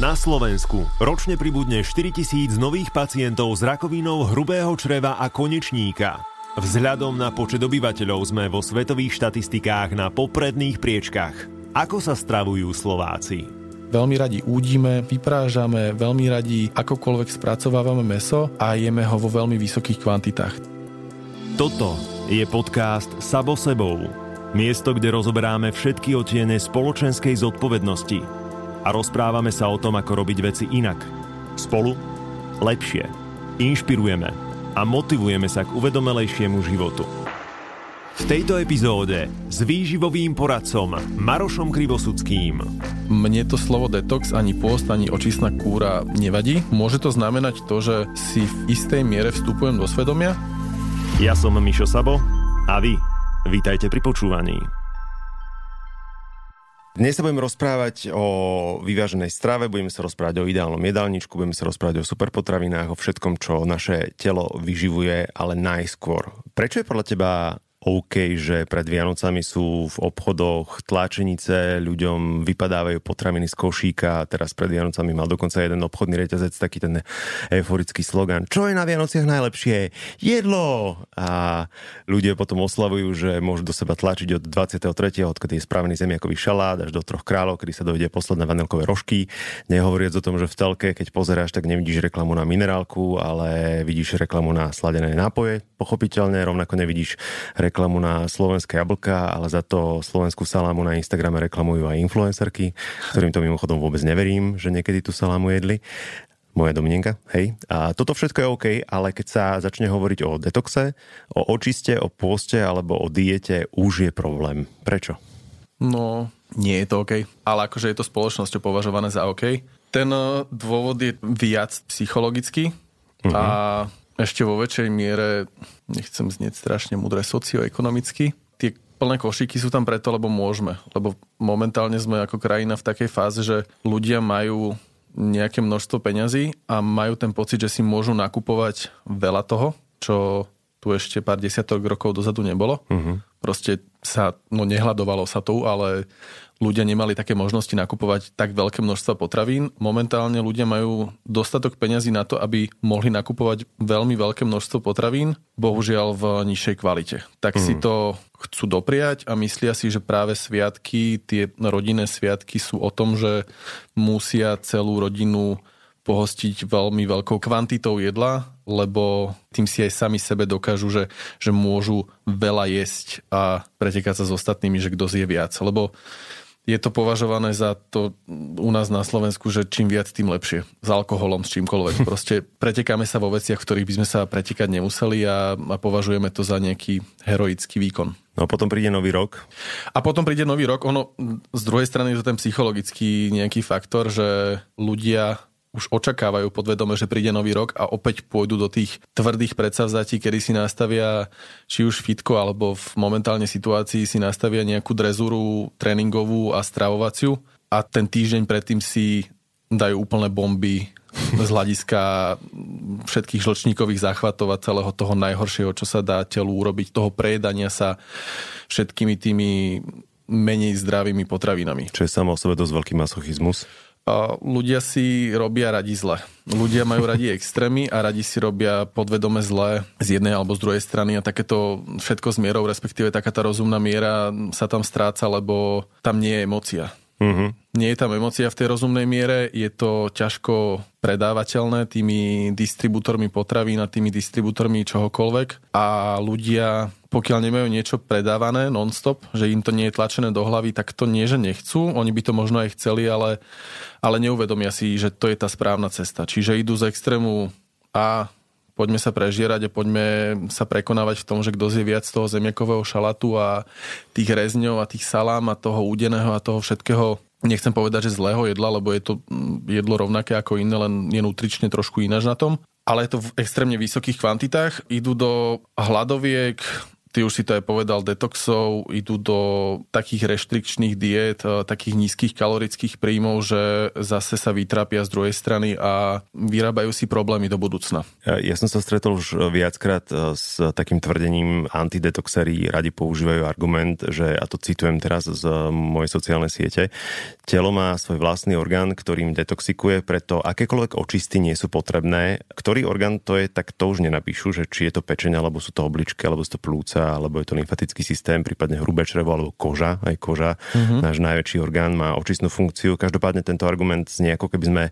Na Slovensku ročne pribudne 4000 nových pacientov s rakovinou hrubého čreva a konečníka. Vzhľadom na počet obyvateľov sme vo svetových štatistikách na popredných priečkách. Ako sa stravujú Slováci? Veľmi radi údime, vyprážame, veľmi radi akokoľvek spracovávame meso a jeme ho vo veľmi vysokých kvantitách. Toto je podcast Sabo sebou. Miesto, kde rozoberáme všetky otiene spoločenskej zodpovednosti a rozprávame sa o tom, ako robiť veci inak. Spolu lepšie. Inšpirujeme a motivujeme sa k uvedomelejšiemu životu. V tejto epizóde s výživovým poradcom Marošom Krivosudským. Mne to slovo detox, ani pôst, ani očistná kúra nevadí. Môže to znamenať to, že si v istej miere vstupujem do svedomia? Ja som Mišo Sabo a vy vítajte pri počúvaní. Dnes sa budeme rozprávať o vyváženej strave, budeme sa rozprávať o ideálnom jedálničku, budeme sa rozprávať o superpotravinách, o všetkom, čo naše telo vyživuje, ale najskôr. Prečo je podľa teba OK, že pred Vianocami sú v obchodoch tlačenice, ľuďom vypadávajú potraviny z košíka. Teraz pred Vianocami mal dokonca jeden obchodný reťazec taký ten euforický slogan. Čo je na Vianociach najlepšie? Jedlo! A ľudia potom oslavujú, že môžu do seba tlačiť od 23. odkedy je spravený zemiakový šalát až do troch kráľov, kedy sa dojde posledné vanilkové rožky. Nehovoriac o tom, že v telke, keď pozeráš, tak nevidíš reklamu na minerálku, ale vidíš reklamu na sladené nápoje, pochopiteľne, rovnako nevidíš reklamu na slovenské jablka, ale za to slovenskú salámu na Instagrame reklamujú aj influencerky, ktorým to mimochodom vôbec neverím, že niekedy tú salámu jedli. Moja domnenka, hej. A toto všetko je OK, ale keď sa začne hovoriť o detoxe, o očiste, o pôste alebo o diete, už je problém. Prečo? No, nie je to OK, ale akože je to spoločnosťou považované za OK. Ten eh, dôvod je viac psychologický uh-huh. a ešte vo väčšej miere, nechcem znieť strašne mudre, socioekonomicky. Tie plné košíky sú tam preto, lebo môžeme. Lebo momentálne sme ako krajina v takej fáze, že ľudia majú nejaké množstvo peňazí a majú ten pocit, že si môžu nakupovať veľa toho, čo tu ešte pár desiatok rokov dozadu nebolo. Uh-huh. Proste sa, no nehľadovalo sa tu, ale ľudia nemali také možnosti nakupovať tak veľké množstva potravín. Momentálne ľudia majú dostatok peňazí na to, aby mohli nakupovať veľmi veľké množstvo potravín, bohužiaľ v nižšej kvalite. Tak mm. si mhm. to chcú dopriať a myslia si, že práve sviatky, tie rodinné sviatky sú o tom, že musia celú rodinu pohostiť veľmi veľkou kvantitou jedla, lebo tým si aj sami sebe dokážu, že, že môžu veľa jesť a pretekať sa s ostatnými, že kto zje viac. Lebo je to považované za to u nás na Slovensku, že čím viac, tým lepšie. S alkoholom, s čímkoľvek. Proste pretekáme sa vo veciach, v ktorých by sme sa pretekať nemuseli a, a považujeme to za nejaký heroický výkon. No a potom príde nový rok. A potom príde nový rok. Ono, z druhej strany je to ten psychologický nejaký faktor, že ľudia už očakávajú podvedome, že príde nový rok a opäť pôjdu do tých tvrdých predsavzatí, kedy si nastavia či už fitko, alebo v momentálnej situácii si nastavia nejakú drezúru tréningovú a stravovaciu a ten týždeň predtým si dajú úplné bomby z hľadiska všetkých žlčníkových záchvatov a celého toho najhoršieho, čo sa dá telu urobiť, toho prejedania sa všetkými tými menej zdravými potravinami. Čo je samo o sebe dosť veľký masochizmus ľudia si robia radi zle. Ľudia majú radi extrémy a radi si robia podvedome zle z jednej alebo z druhej strany a takéto všetko s mierou, respektíve taká tá rozumná miera sa tam stráca, lebo tam nie je emocia. Uh-huh. Nie je tam emocia v tej rozumnej miere, je to ťažko predávateľné tými distribútormi potravín a tými distribútormi čohokoľvek a ľudia, pokiaľ nemajú niečo predávané non-stop, že im to nie je tlačené do hlavy, tak to nie, že nechcú, oni by to možno aj chceli, ale, ale neuvedomia si, že to je tá správna cesta. Čiže idú z extrému A poďme sa prežierať a poďme sa prekonávať v tom, že kto zje viac toho zemiakového šalatu a tých rezňov a tých salám a toho údeného a toho všetkého nechcem povedať, že zlého jedla, lebo je to mm, jedlo rovnaké ako iné, len je nutrične trošku ináč na tom. Ale je to v extrémne vysokých kvantitách. Idú do hladoviek, ty už si to aj povedal, detoxov idú do takých reštrikčných diet, e, takých nízkych kalorických príjmov, že zase sa vytrápia z druhej strany a vyrábajú si problémy do budúcna. Ja som sa stretol už viackrát e, s takým tvrdením, antidetoxerí radi používajú argument, že, a to citujem teraz z mojej sociálnej siete, telo má svoj vlastný orgán, ktorým detoxikuje, preto akékoľvek očisty nie sú potrebné. Ktorý orgán to je, tak to už nenapíšu, že či je to pečeň, alebo sú to obličky, alebo sú to plúca, alebo je to lymfatický systém, prípadne hrubé črevo, alebo koža. Aj koža, mm-hmm. náš najväčší orgán, má očistnú funkciu. Každopádne tento argument znie ako keby sme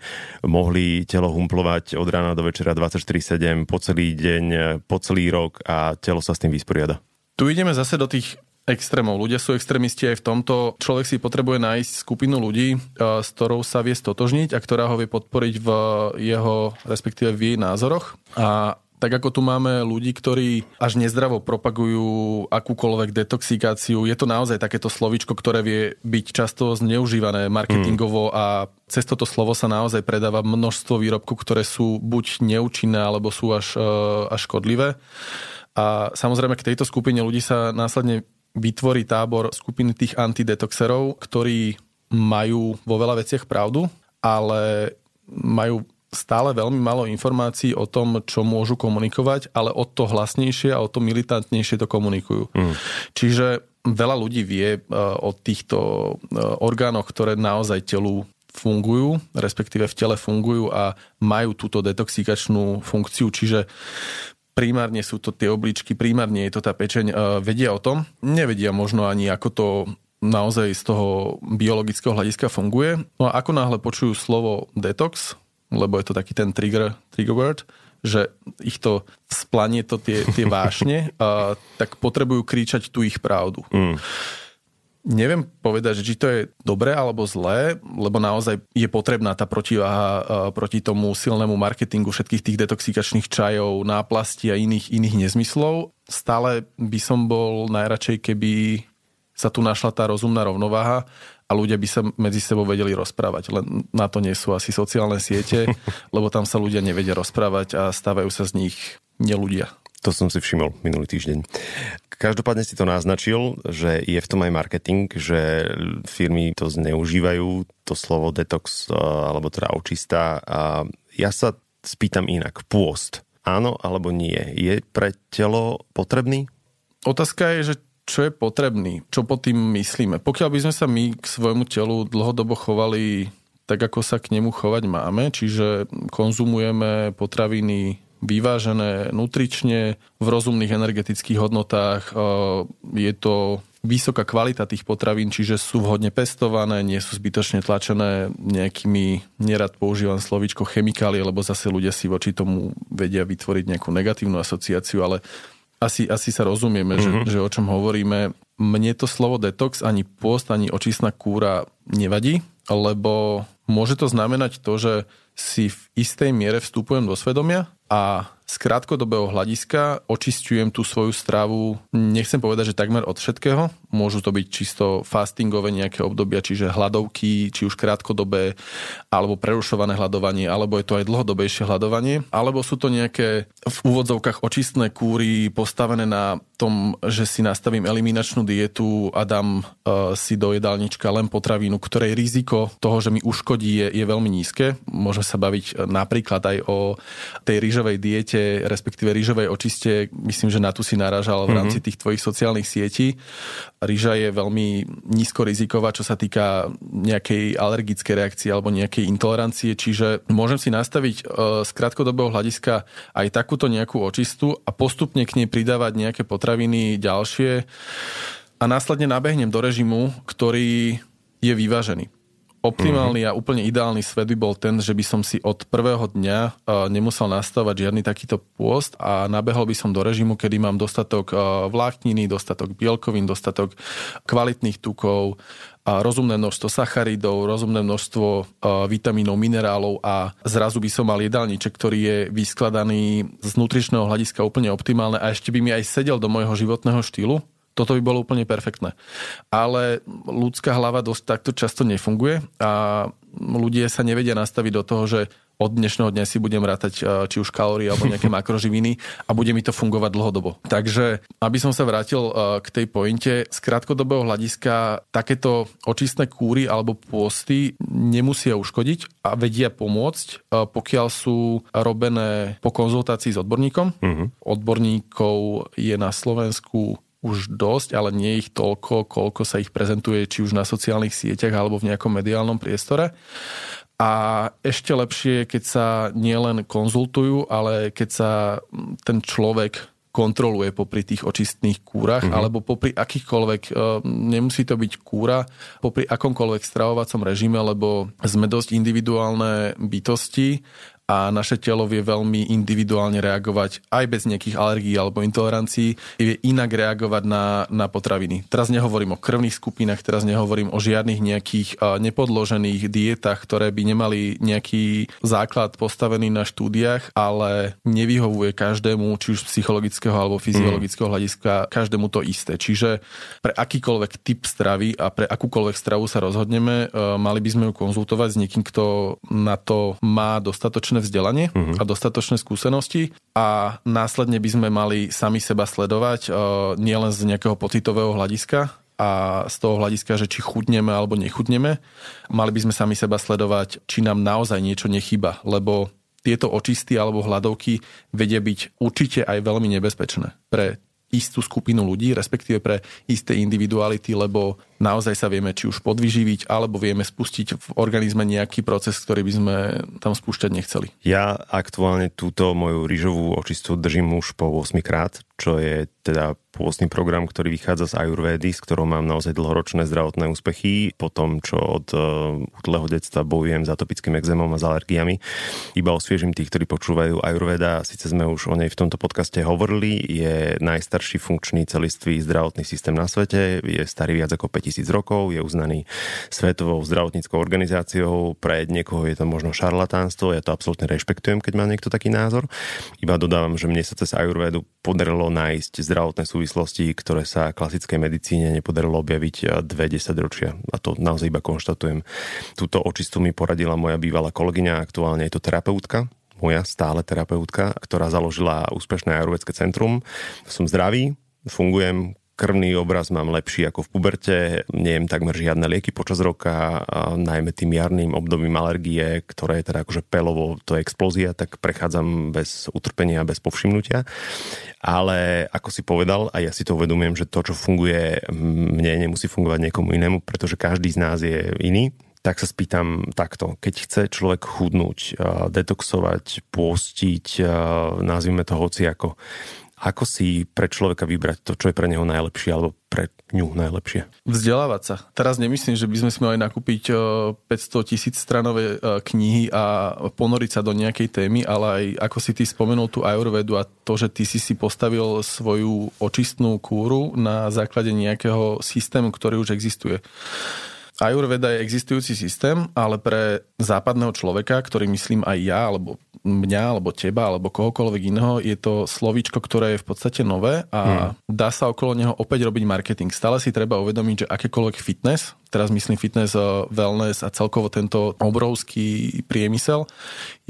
mohli telo humplovať od rána do večera 24-7, po celý deň, po celý rok a telo sa s tým vysporiada. Tu ideme zase do tých extrémov. Ľudia sú extrémisti aj v tomto. Človek si potrebuje nájsť skupinu ľudí, eh, s ktorou sa vie stotožniť a ktorá ho vie podporiť v jeho, respektíve v jej názoroch. A tak ako tu máme ľudí, ktorí až nezdravo propagujú akúkoľvek detoxikáciu, je to naozaj takéto slovičko, ktoré vie byť často zneužívané marketingovo a cez toto slovo sa naozaj predáva množstvo výrobkov, ktoré sú buď neúčinné, alebo sú až, eh, až škodlivé. A samozrejme k tejto skupine ľudí sa následne vytvorí tábor skupiny tých antidetoxerov, ktorí majú vo veľa veciach pravdu, ale majú stále veľmi málo informácií o tom, čo môžu komunikovať, ale o to hlasnejšie a o to militantnejšie to komunikujú. Mm. Čiže veľa ľudí vie uh, o týchto uh, orgánoch, ktoré naozaj telu fungujú, respektíve v tele fungujú a majú túto detoxikačnú funkciu. Čiže primárne sú to tie obličky, primárne je to tá pečeň, e, vedia o tom, nevedia možno ani ako to naozaj z toho biologického hľadiska funguje. No a ako náhle počujú slovo detox, lebo je to taký ten trigger, trigger word, že ich to splanie to tie, tie vášne, a, tak potrebujú kričať tú ich pravdu. Mm. Neviem povedať, či to je dobré alebo zlé, lebo naozaj je potrebná tá protiváha proti tomu silnému marketingu všetkých tých detoxikačných čajov, náplasti a iných, iných nezmyslov. Stále by som bol najradšej, keby sa tu našla tá rozumná rovnováha a ľudia by sa medzi sebou vedeli rozprávať. Len na to nie sú asi sociálne siete, lebo tam sa ľudia nevedia rozprávať a stávajú sa z nich neľudia. To som si všimol minulý týždeň. Každopádne si to naznačil, že je v tom aj marketing, že firmy to zneužívajú, to slovo detox alebo teda očistá. A ja sa spýtam inak. Pôst. Áno alebo nie? Je pre telo potrebný? Otázka je, že čo je potrebný, čo pod tým myslíme. Pokiaľ by sme sa my k svojmu telu dlhodobo chovali tak, ako sa k nemu chovať máme, čiže konzumujeme potraviny vyvážené nutrične, v rozumných energetických hodnotách. Je to vysoká kvalita tých potravín, čiže sú vhodne pestované, nie sú zbytočne tlačené nejakými, nerad používam slovičko chemikálie, lebo zase ľudia si voči tomu vedia vytvoriť nejakú negatívnu asociáciu, ale asi, asi sa rozumieme, mm-hmm. že, že o čom hovoríme. Mne to slovo detox, ani post, ani očistná kúra nevadí, lebo môže to znamenať to, že si v istej miere vstupujem do svedomia a z krátkodobého hľadiska očistujem tú svoju stravu, nechcem povedať, že takmer od všetkého. Môžu to byť čisto fastingové nejaké obdobia, čiže hladovky, či už krátkodobé, alebo prerušované hľadovanie, alebo je to aj dlhodobejšie hľadovanie, alebo sú to nejaké v úvodzovkách očistné kúry postavené na tom, že si nastavím eliminačnú dietu a dám uh, si do jedálnička len potravínu, ktorej riziko toho, že mi uškodí, je, je veľmi nízke. Môžeme sa baviť napríklad aj o tej rýžovej diete, očiste, respektíve rýžovej očiste, myslím, že na tu si naražal v rámci mhm. tých tvojich sociálnych sietí. Rýža je veľmi nízko riziková, čo sa týka nejakej alergickej reakcie alebo nejakej intolerancie, čiže môžem si nastaviť e, z krátkodobého hľadiska aj takúto nejakú očistu a postupne k nej pridávať nejaké potraviny ďalšie a následne nabehnem do režimu, ktorý je vyvážený. Optimálny a úplne ideálny svet by bol ten, že by som si od prvého dňa uh, nemusel nastavať žiadny takýto pôst a nabehol by som do režimu, kedy mám dostatok uh, vlákniny, dostatok bielkovín, dostatok kvalitných tukov, a rozumné množstvo sacharidov, rozumné množstvo uh, vitamínov, minerálov a zrazu by som mal jedálniček, ktorý je vyskladaný z nutričného hľadiska úplne optimálne a ešte by mi aj sedel do môjho životného štýlu, toto by bolo úplne perfektné. Ale ľudská hlava dosť takto často nefunguje a ľudia sa nevedia nastaviť do toho, že od dnešného dňa si budem rátať e, či už kalórie alebo nejaké makroživiny a bude mi to fungovať dlhodobo. Takže, aby som sa vrátil e, k tej pointe, z krátkodobého hľadiska takéto očistné kúry alebo pôsty nemusia uškodiť a vedia pomôcť, e, pokiaľ sú robené po konzultácii s odborníkom. Uh-huh. Odborníkov je na Slovensku už dosť, ale nie ich toľko, koľko sa ich prezentuje či už na sociálnych sieťach alebo v nejakom mediálnom priestore. A ešte lepšie, keď sa nielen konzultujú, ale keď sa ten človek kontroluje popri tých očistných kúrach, mm-hmm. alebo popri akýchkoľvek, e, nemusí to byť kúra, popri akomkoľvek stravovacom režime, lebo sme dosť individuálne bytosti a naše telo vie veľmi individuálne reagovať aj bez nejakých alergií alebo intolerancií, vie inak reagovať na, na potraviny. Teraz nehovorím o krvných skupinách, teraz nehovorím o žiadnych nejakých nepodložených dietách, ktoré by nemali nejaký základ postavený na štúdiách, ale nevyhovuje každému, či už psychologického alebo fyziologického mm. hľadiska, každému to isté. Čiže pre akýkoľvek typ stravy a pre akúkoľvek stravu sa rozhodneme, mali by sme ju konzultovať s niekým, kto na to má dostatočné dostatočné vzdelanie uh-huh. a dostatočné skúsenosti a následne by sme mali sami seba sledovať uh, nielen z nejakého pocitového hľadiska, a z toho hľadiska, že či chudneme alebo nechudneme, mali by sme sami seba sledovať, či nám naozaj niečo nechýba, lebo tieto očisty alebo hľadovky vedia byť určite aj veľmi nebezpečné pre istú skupinu ľudí, respektíve pre isté individuality, lebo naozaj sa vieme či už podvyživiť, alebo vieme spustiť v organizme nejaký proces, ktorý by sme tam spúšťať nechceli. Ja aktuálne túto moju rýžovú očistu držím už po 8 krát, čo je teda pôstny program, ktorý vychádza z Ayurvedy, s ktorou mám naozaj dlhoročné zdravotné úspechy, po tom, čo od uh, útleho detstva bojujem s atopickým exémom a s alergiami. Iba osviežím tých, ktorí počúvajú Ayurveda, síce sme už o nej v tomto podcaste hovorili, je najstarší funkčný celistvý zdravotný systém na svete, je starý viac ako 5 tisíc rokov, je uznaný Svetovou zdravotníckou organizáciou, pre niekoho je to možno šarlatánstvo, ja to absolútne rešpektujem, keď má niekto taký názor. Iba dodávam, že mne sa cez Ayurvedu podarilo nájsť zdravotné súvislosti, ktoré sa klasickej medicíne nepodarilo objaviť dve desaťročia. A to naozaj iba konštatujem. Túto očistu mi poradila moja bývalá kolegyňa, aktuálne je to terapeutka, moja stále terapeutka, ktorá založila úspešné ajurvedské centrum. Som zdravý, fungujem, krvný obraz mám lepší ako v puberte, nejem takmer žiadne lieky počas roka, najmä tým jarným obdobím alergie, ktoré je teda akože pelovo, to je explózia, tak prechádzam bez utrpenia, bez povšimnutia. Ale ako si povedal, a ja si to uvedomujem, že to, čo funguje mne, nemusí fungovať niekomu inému, pretože každý z nás je iný, tak sa spýtam takto. Keď chce človek chudnúť, detoxovať, pôstiť, nazvime to hoci ako, ako si pre človeka vybrať to, čo je pre neho najlepšie alebo pre ňu najlepšie? Vzdelávať sa. Teraz nemyslím, že by sme si mali nakúpiť 500 tisíc stranové e, knihy a ponoriť sa do nejakej témy, ale aj ako si ty spomenul tú ajurvedu a to, že ty si si postavil svoju očistnú kúru na základe nejakého systému, ktorý už existuje. Ayurveda je existujúci systém, ale pre západného človeka, ktorý myslím aj ja, alebo mňa, alebo teba, alebo kohokoľvek iného, je to slovíčko, ktoré je v podstate nové a hmm. dá sa okolo neho opäť robiť marketing. Stále si treba uvedomiť, že akékoľvek fitness, teraz myslím fitness, eh, wellness a celkovo tento obrovský priemysel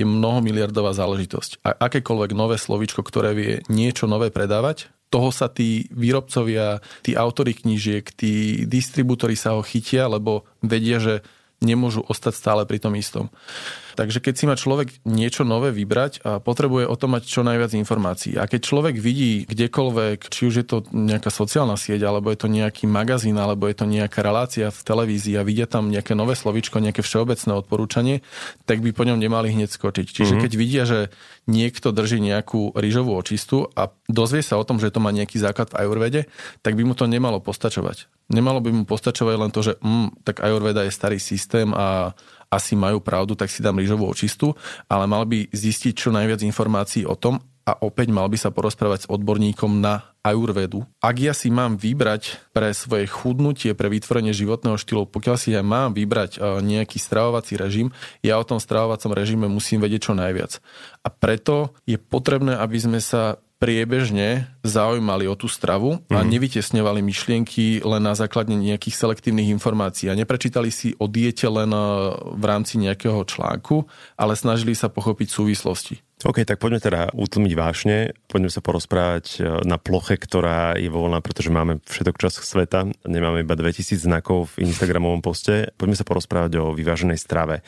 je mnohomiliardová záležitosť. A akékoľvek nové slovíčko, ktoré vie niečo nové predávať, toho sa tí výrobcovia, tí autory knížiek, tí distribútory sa ho chytia, lebo vedia, že nemôžu ostať stále pri tom istom. Takže keď si má človek niečo nové vybrať, a potrebuje o tom mať čo najviac informácií. A keď človek vidí kdekoľvek, či už je to nejaká sociálna sieť, alebo je to nejaký magazín, alebo je to nejaká relácia v televízii a vidia tam nejaké nové slovičko, nejaké všeobecné odporúčanie, tak by po ňom nemali hneď skočiť. Čiže mm-hmm. keď vidia, že niekto drží nejakú rýžovú očistu a dozvie sa o tom, že to má nejaký základ v ajurvede, tak by mu to nemalo postačovať. Nemalo by mu postačovať len to, že mm, tak ajurveda je starý systém a asi majú pravdu, tak si dám rýžovú očistu, ale mal by zistiť čo najviac informácií o tom a opäť mal by sa porozprávať s odborníkom na ajurvedu. Ak ja si mám vybrať pre svoje chudnutie, pre vytvorenie životného štýlu, pokiaľ si ja mám vybrať e, nejaký stravovací režim, ja o tom stravovacom režime musím vedieť čo najviac. A preto je potrebné, aby sme sa priebežne zaujímali o tú stravu a mm. nevytesňovali myšlienky len na základe nejakých selektívnych informácií a neprečítali si o diete len eh, v rámci nejakého článku, ale snažili sa pochopiť súvislosti. OK, tak poďme teda utlmiť vášne, poďme sa porozprávať e, na ploche, ktorá je voľná, pretože máme všetok čas sveta, nemáme iba 2000 znakov v Instagramovom poste. Poďme sa porozprávať o vyváženej strave.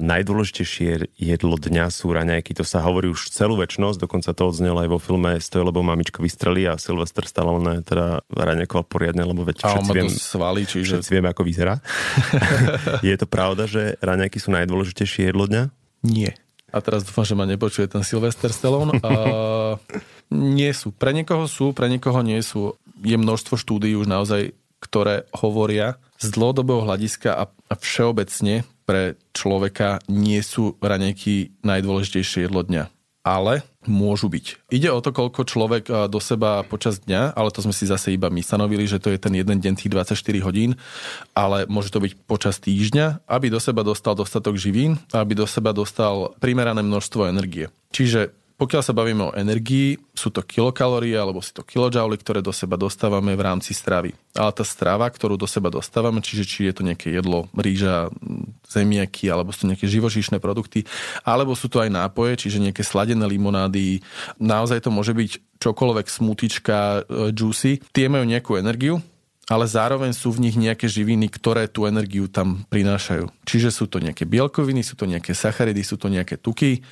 Najdôležitejšie jedlo dňa sú raňajky, to sa hovorí už celú väčšnosť, dokonca to odznelo aj vo filme Stoj, lebo mamičko vystrelí a Sylvester Stallone teda raňakoval poriadne, lebo veď všetci, viem, svaly, čiže... všetci vieme, ako vyzerá. je to pravda, že raňajky sú najdôležitejšie jedlo dňa? Nie a teraz dúfam, že ma nepočuje ten Sylvester Stallone, a nie sú. Pre niekoho sú, pre niekoho nie sú. Je množstvo štúdií už naozaj, ktoré hovoria z dlhodobého hľadiska a, a všeobecne pre človeka nie sú ranejky najdôležitejšie jedlo dňa ale môžu byť. Ide o to, koľko človek do seba počas dňa, ale to sme si zase iba my stanovili, že to je ten jeden deň tých 24 hodín, ale môže to byť počas týždňa, aby do seba dostal dostatok živín, aby do seba dostal primerané množstvo energie. Čiže pokiaľ sa bavíme o energii, sú to kilokalórie alebo si to kilojouly, ktoré do seba dostávame v rámci stravy. Ale tá strava, ktorú do seba dostávame, čiže či je to nejaké jedlo, rýža, zemiaky, alebo sú to nejaké živočíšne produkty, alebo sú to aj nápoje, čiže nejaké sladené limonády, naozaj to môže byť čokoľvek smutička, e, juicy, tie majú nejakú energiu, ale zároveň sú v nich nejaké živiny, ktoré tú energiu tam prinášajú. Čiže sú to nejaké bielkoviny, sú to nejaké sacharidy, sú to nejaké tuky,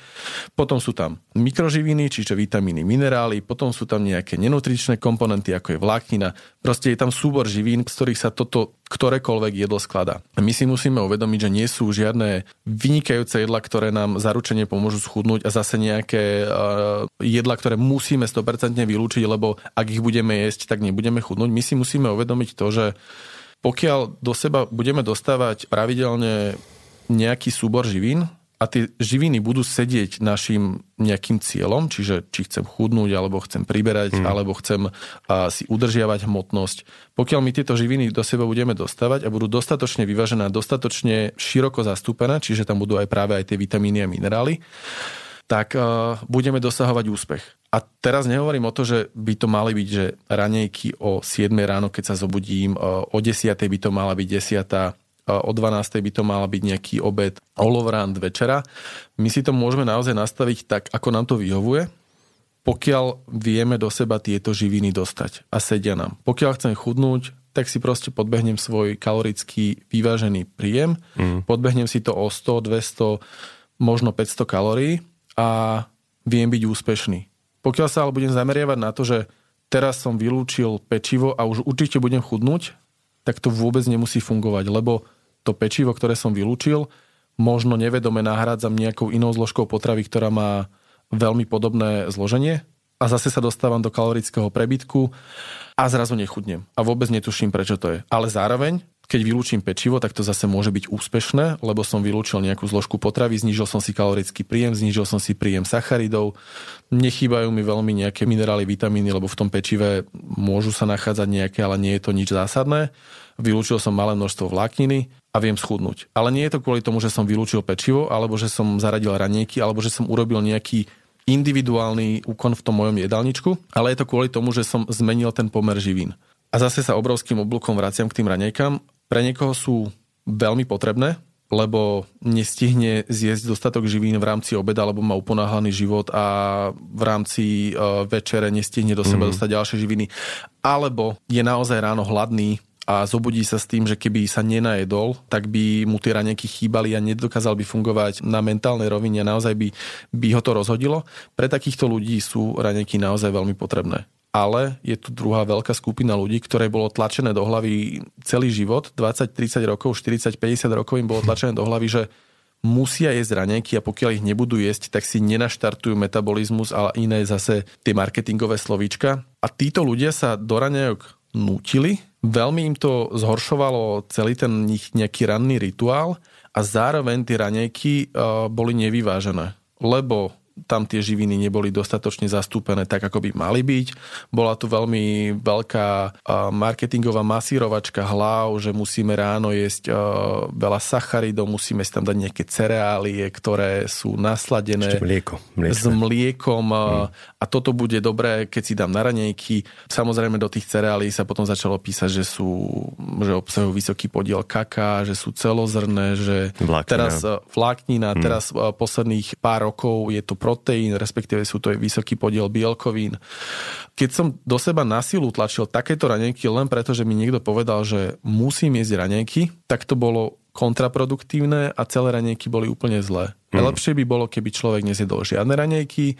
potom sú tam mikroživiny, čiže vitamíny, minerály, potom sú tam nejaké nenutričné komponenty, ako je vláknina. Proste je tam súbor živín, z ktorých sa toto ktorékoľvek jedlo skladá. My si musíme uvedomiť, že nie sú žiadne vynikajúce jedla, ktoré nám zaručene pomôžu schudnúť a zase nejaké uh, jedla, ktoré musíme 100% vylúčiť, lebo ak ich budeme jesť, tak nebudeme chudnúť. My si musíme uvedomiť to, že pokiaľ do seba budeme dostávať pravidelne nejaký súbor živín, a tie živiny budú sedieť našim nejakým cieľom, čiže či chcem chudnúť, alebo chcem priberať, mm. alebo chcem a, si udržiavať hmotnosť. Pokiaľ my tieto živiny do seba budeme dostávať a budú dostatočne vyvážené dostatočne široko zastúpené, čiže tam budú aj práve aj tie vitamíny a minerály, tak uh, budeme dosahovať úspech. A teraz nehovorím o to, že by to mali byť, že ranejky o 7 ráno, keď sa zobudím, uh, o 10 by to mala byť 10 o 12. by to mala byť nejaký obed olovrand večera. My si to môžeme naozaj nastaviť tak, ako nám to vyhovuje, pokiaľ vieme do seba tieto živiny dostať a sedia nám. Pokiaľ chcem chudnúť, tak si proste podbehnem svoj kalorický vyvážený príjem, mm. podbehnem si to o 100, 200, možno 500 kalórií a viem byť úspešný. Pokiaľ sa ale budem zameriavať na to, že teraz som vylúčil pečivo a už určite budem chudnúť, tak to vôbec nemusí fungovať, lebo to pečivo, ktoré som vylúčil, možno nevedome nahrádzam nejakou inou zložkou potravy, ktorá má veľmi podobné zloženie a zase sa dostávam do kalorického prebytku a zrazu nechudnem. A vôbec netuším, prečo to je. Ale zároveň keď vylúčim pečivo, tak to zase môže byť úspešné, lebo som vylúčil nejakú zložku potravy, znížil som si kalorický príjem, znížil som si príjem sacharidov, nechýbajú mi veľmi nejaké minerály, vitamíny, lebo v tom pečive môžu sa nachádzať nejaké, ale nie je to nič zásadné. Vylúčil som malé množstvo vlákniny a viem schudnúť. Ale nie je to kvôli tomu, že som vylúčil pečivo, alebo že som zaradil ranieky, alebo že som urobil nejaký individuálny úkon v tom mojom jedálničku, ale je to kvôli tomu, že som zmenil ten pomer živín. A zase sa obrovským oblúkom vraciam k tým ranejkám pre niekoho sú veľmi potrebné, lebo nestihne zjesť dostatok živín v rámci obeda, alebo má uponáhlaný život a v rámci uh, večere nestihne do seba mm. dostať ďalšie živiny. Alebo je naozaj ráno hladný a zobudí sa s tým, že keby sa nenajedol, tak by mu tie raňajky chýbali a nedokázal by fungovať na mentálnej rovine a naozaj by, by ho to rozhodilo. Pre takýchto ľudí sú raňajky naozaj veľmi potrebné ale je tu druhá veľká skupina ľudí, ktoré bolo tlačené do hlavy celý život, 20, 30 rokov, 40, 50 rokov im bolo tlačené do hlavy, že musia jesť raňajky a pokiaľ ich nebudú jesť, tak si nenaštartujú metabolizmus, ale iné zase tie marketingové slovíčka. A títo ľudia sa do raňajok nútili, veľmi im to zhoršovalo celý ten ich nejaký ranný rituál a zároveň tie raňajky uh, boli nevyvážené. Lebo tam tie živiny neboli dostatočne zastúpené tak, ako by mali byť. Bola tu veľmi veľká marketingová masírovačka hlav, že musíme ráno jesť veľa sacharidov, musíme si tam dať nejaké cereálie, ktoré sú nasladené mlieko, s mliekom hmm. a toto bude dobré, keď si dám na ranejky. Samozrejme do tých cereálií sa potom začalo písať, že sú, že obsahujú vysoký podiel kaká, že sú celozrné, že vláknina. teraz vláknina, hmm. teraz posledných pár rokov je to proteín, respektíve sú to aj vysoký podiel bielkovín. Keď som do seba na silu tlačil takéto ranejky len preto, že mi niekto povedal, že musím jesť ranejky, tak to bolo kontraproduktívne a celé ranejky boli úplne zlé. Mm. Lepšie by bolo, keby človek nezjedol žiadne ranejky,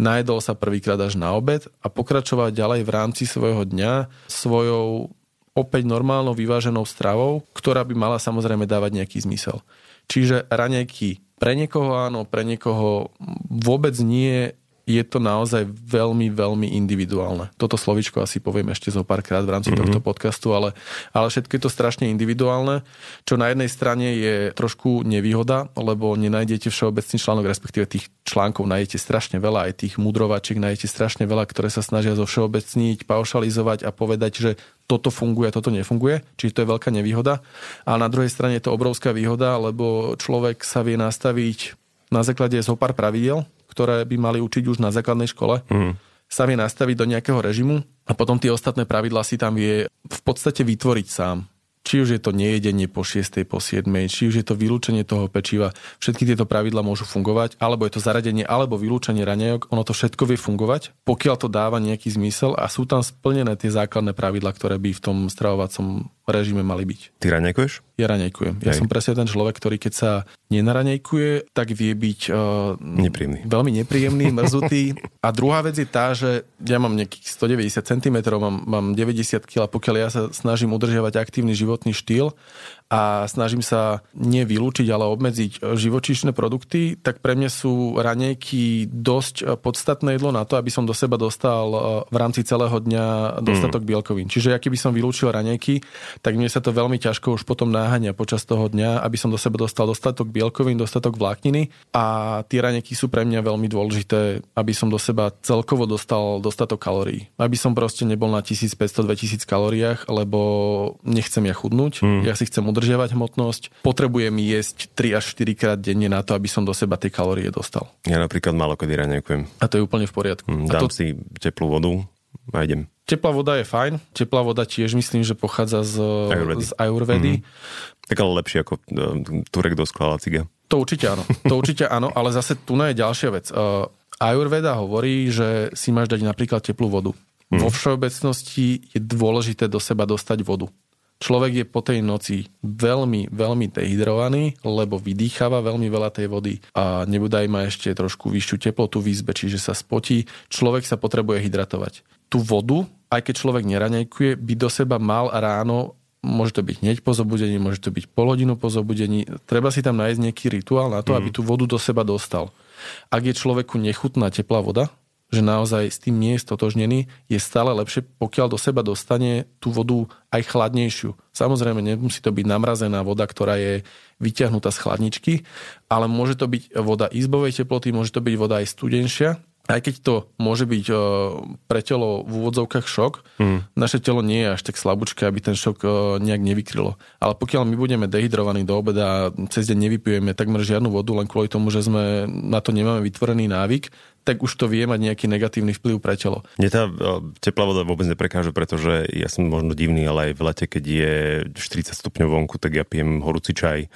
najedol sa prvýkrát až na obed a pokračovať ďalej v rámci svojho dňa svojou opäť normálnou vyváženou stravou, ktorá by mala samozrejme dávať nejaký zmysel. Čiže ranejky pre niekoho áno, pre niekoho vôbec nie je to naozaj veľmi, veľmi individuálne. Toto slovičko asi poviem ešte zo párkrát v rámci mm-hmm. tohto podcastu, ale, ale všetko je to strašne individuálne, čo na jednej strane je trošku nevýhoda, lebo nenájdete všeobecný článok, respektíve tých článkov nájdete strašne veľa, aj tých mudrovačiek nájdete strašne veľa, ktoré sa snažia zo všeobecniť, paušalizovať a povedať, že toto funguje toto nefunguje, čiže to je veľká nevýhoda. A na druhej strane je to obrovská výhoda, lebo človek sa vie nastaviť na základe zo pár pravidel, ktoré by mali učiť už na základnej škole, mm. sa vie nastaviť do nejakého režimu a potom tie ostatné pravidlá si tam vie v podstate vytvoriť sám. Či už je to nejedenie po 6. po 7. či už je to vylúčenie toho pečiva, všetky tieto pravidla môžu fungovať, alebo je to zaradenie, alebo vylúčenie ranejok, ono to všetko vie fungovať, pokiaľ to dáva nejaký zmysel a sú tam splnené tie základné pravidla, ktoré by v tom stravovacom režime mali byť. Ty raňajkuješ? Ja raňajkujem. Ja som presne ten človek, ktorý keď sa nenaraňajkuje, tak vie byť uh, nepríjemný. veľmi nepríjemný, mrzutý. A druhá vec je tá, že ja mám nejakých 190 cm, mám, mám 90 kg, pokiaľ ja sa snažím udržiavať aktívny životný štýl a snažím sa nevylúčiť, ale obmedziť živočíšne produkty, tak pre mňa sú ranejky dosť podstatné jedlo na to, aby som do seba dostal e, v rámci celého dňa dostatok mm. bielkovín. Čiže aký by som vylúčil ranejky, tak mne sa to veľmi ťažko už potom náhania počas toho dňa, aby som do seba dostal dostatok bielkovín, dostatok vlákniny a tie ranejky sú pre mňa veľmi dôležité, aby som do seba celkovo dostal dostatok kalórií. Aby som proste nebol na 1500-2000 kalóriách, lebo nechcem ja chudnúť, mm. ja si chcem udržiavať hmotnosť, potrebujem jesť 3 až 4 krát denne na to, aby som do seba tie kalórie dostal. Ja napríklad málo kedy raňajkujem. A to je úplne v poriadku. Mm, dám to... si teplú vodu a idem. Teplá voda je fajn. Teplá voda tiež myslím, že pochádza z Ayurvedy. Z Ayurvedy. Mm-hmm. Tak ale lepšie ako uh, Turek do skla ciga. To určite áno. To určite áno, ale zase tu je ďalšia vec. Uh, Ayurveda hovorí, že si máš dať napríklad teplú vodu. Mm. Vo všeobecnosti je dôležité do seba dostať vodu. Človek je po tej noci veľmi, veľmi dehydrovaný, lebo vydýchava veľmi veľa tej vody a nebudaj ma ešte trošku vyššiu teplotu v izbe, čiže sa spotí. Človek sa potrebuje hydratovať. Tú vodu, aj keď človek neraňajkuje, by do seba mal ráno môže to byť hneď po zobudení, môže to byť pol hodinu po zobudení. Treba si tam nájsť nejaký rituál na to, mm. aby tú vodu do seba dostal. Ak je človeku nechutná teplá voda, že naozaj s tým nie je stotožnený, je stále lepšie, pokiaľ do seba dostane tú vodu aj chladnejšiu. Samozrejme, nemusí to byť namrazená voda, ktorá je vyťahnutá z chladničky, ale môže to byť voda izbovej teploty, môže to byť voda aj studenšia, aj keď to môže byť uh, pre telo v úvodzovkách šok, mm. naše telo nie je až tak slabúčke, aby ten šok uh, nejak nevykrylo. Ale pokiaľ my budeme dehydrovaní do obeda a cez deň nevypijeme takmer žiadnu vodu, len kvôli tomu, že sme na to nemáme vytvorený návyk, tak už to vie mať nejaký negatívny vplyv pre telo. Mne tá teplá voda vôbec neprekáže, pretože ja som možno divný, ale aj v lete, keď je 40 stupňov vonku, tak ja pijem horúci čaj,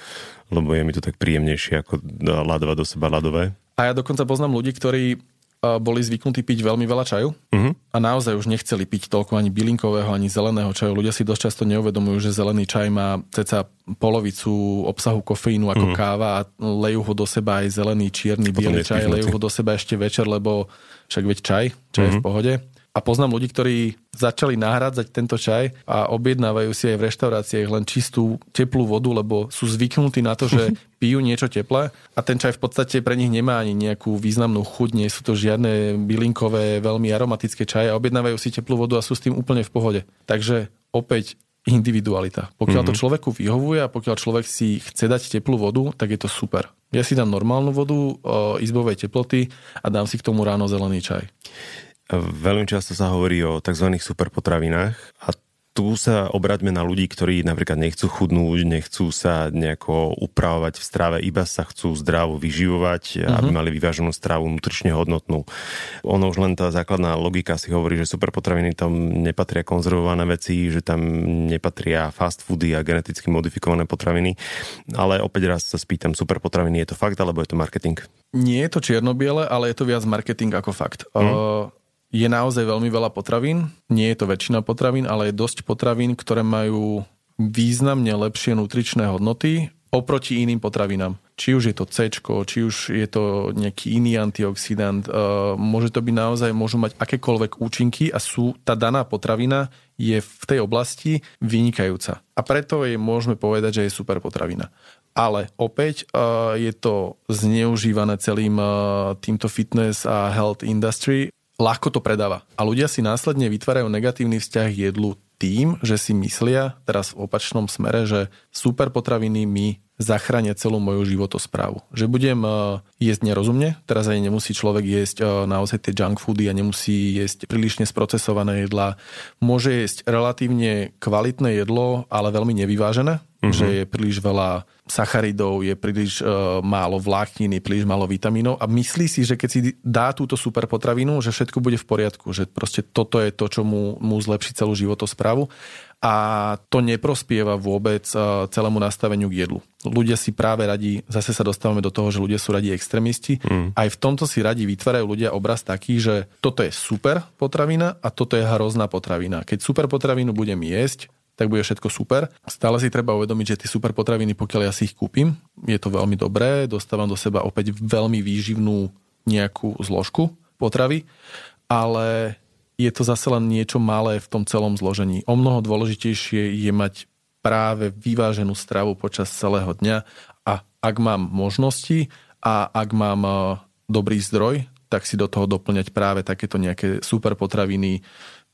lebo je mi to tak príjemnejšie ako ľadovať do seba ľadové. A ja dokonca poznám ľudí, ktorí boli zvyknutí piť veľmi veľa čaju uh-huh. a naozaj už nechceli piť toľko ani bylinkového, ani zeleného čaju. Ľudia si dosť často neuvedomujú, že zelený čaj má ceca polovicu obsahu kofeínu ako uh-huh. káva a lejú ho do seba aj zelený, čierny, biely čaj, lejú ho do seba ešte večer, lebo však veď čaj, čaj uh-huh. je v pohode. A poznám ľudí, ktorí začali nahrádzať tento čaj a objednávajú si aj v reštauráciách len čistú teplú vodu, lebo sú zvyknutí na to, že pijú niečo teplé a ten čaj v podstate pre nich nemá ani nejakú významnú chuť, nie sú to žiadne bylinkové, veľmi aromatické čaje a objednávajú si teplú vodu a sú s tým úplne v pohode. Takže opäť individualita. Pokiaľ mm-hmm. to človeku vyhovuje a pokiaľ človek si chce dať teplú vodu, tak je to super. Ja si dám normálnu vodu o, izbovej teploty a dám si k tomu ráno zelený čaj. Veľmi často sa hovorí o tzv. superpotravinách a tu sa obraťme na ľudí, ktorí napríklad nechcú chudnúť, nechcú sa nejako upravovať v strave, iba sa chcú zdravo vyživovať, uh-huh. aby mhm. mali vyváženú stravu, nutrične hodnotnú. Ono už len tá základná logika si hovorí, že superpotraviny tam nepatria konzervované veci, že tam nepatria fast foody a geneticky modifikované potraviny. Ale opäť raz sa spýtam, superpotraviny je to fakt alebo je to marketing? Nie je to čierno-biele, ale je to viac marketing ako fakt. Uh-huh. Uh, je naozaj veľmi veľa potravín. Nie je to väčšina potravín, ale je dosť potravín, ktoré majú významne lepšie nutričné hodnoty oproti iným potravinám. Či už je to C, či už je to nejaký iný antioxidant, uh, môže to byť naozaj, môžu mať akékoľvek účinky a sú, tá daná potravina je v tej oblasti vynikajúca. A preto jej môžeme povedať, že je super potravina. Ale opäť uh, je to zneužívané celým uh, týmto fitness a health industry ľahko to predáva. A ľudia si následne vytvárajú negatívny vzťah jedlu tým, že si myslia teraz v opačnom smere, že super potraviny mi zachránia celú moju životosprávu. Že budem uh, jesť nerozumne, teraz aj nemusí človek jesť uh, naozaj tie junk foody a nemusí jesť prílišne sprocesované jedlá. Môže jesť relatívne kvalitné jedlo, ale veľmi nevyvážené, uh-huh. že je príliš veľa sacharidov, je príliš uh, málo vláknin, je príliš málo vitamínov a myslí si, že keď si dá túto super potravinu, že všetko bude v poriadku, že proste toto je to, čo mu, mu zlepší celú životosprávu a to neprospieva vôbec uh, celému nastaveniu k jedlu. Ľudia si práve radi, zase sa dostávame do toho, že ľudia sú radi extrémisti, mm. aj v tomto si radi vytvárajú ľudia obraz taký, že toto je super potravina a toto je hrozná potravina. Keď super potravinu budem jesť, tak bude všetko super. Stále si treba uvedomiť, že tie super potraviny, pokiaľ ja si ich kúpim, je to veľmi dobré, dostávam do seba opäť veľmi výživnú nejakú zložku potravy, ale je to zase len niečo malé v tom celom zložení. O mnoho dôležitejšie je mať práve vyváženú stravu počas celého dňa a ak mám možnosti a ak mám eh, dobrý zdroj, tak si do toho doplňať práve takéto nejaké super potraviny,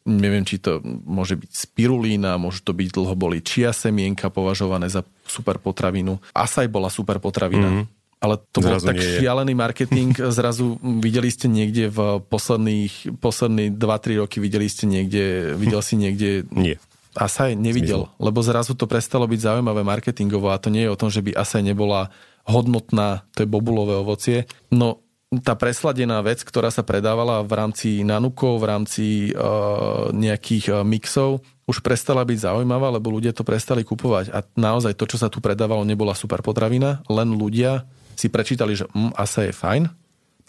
neviem, či to môže byť spirulína, môže to byť dlhobolí čia semienka považované za super potravinu. Asaj bola super potravina. Mm-hmm. Ale to bol tak šialený marketing. Zrazu videli ste niekde v posledných, posledných 2-3 roky, videli ste niekde, videl si niekde... Nie. Asaj nevidel, Smysl. lebo zrazu to prestalo byť zaujímavé marketingovo a to nie je o tom, že by Asaj nebola hodnotná, to je bobulové ovocie. No tá presladená vec, ktorá sa predávala v rámci nanukov, v rámci uh, nejakých uh, mixov, už prestala byť zaujímavá, lebo ľudia to prestali kupovať. A naozaj to, čo sa tu predávalo, nebola super potravina, len ľudia si prečítali, že mm, asa je fajn,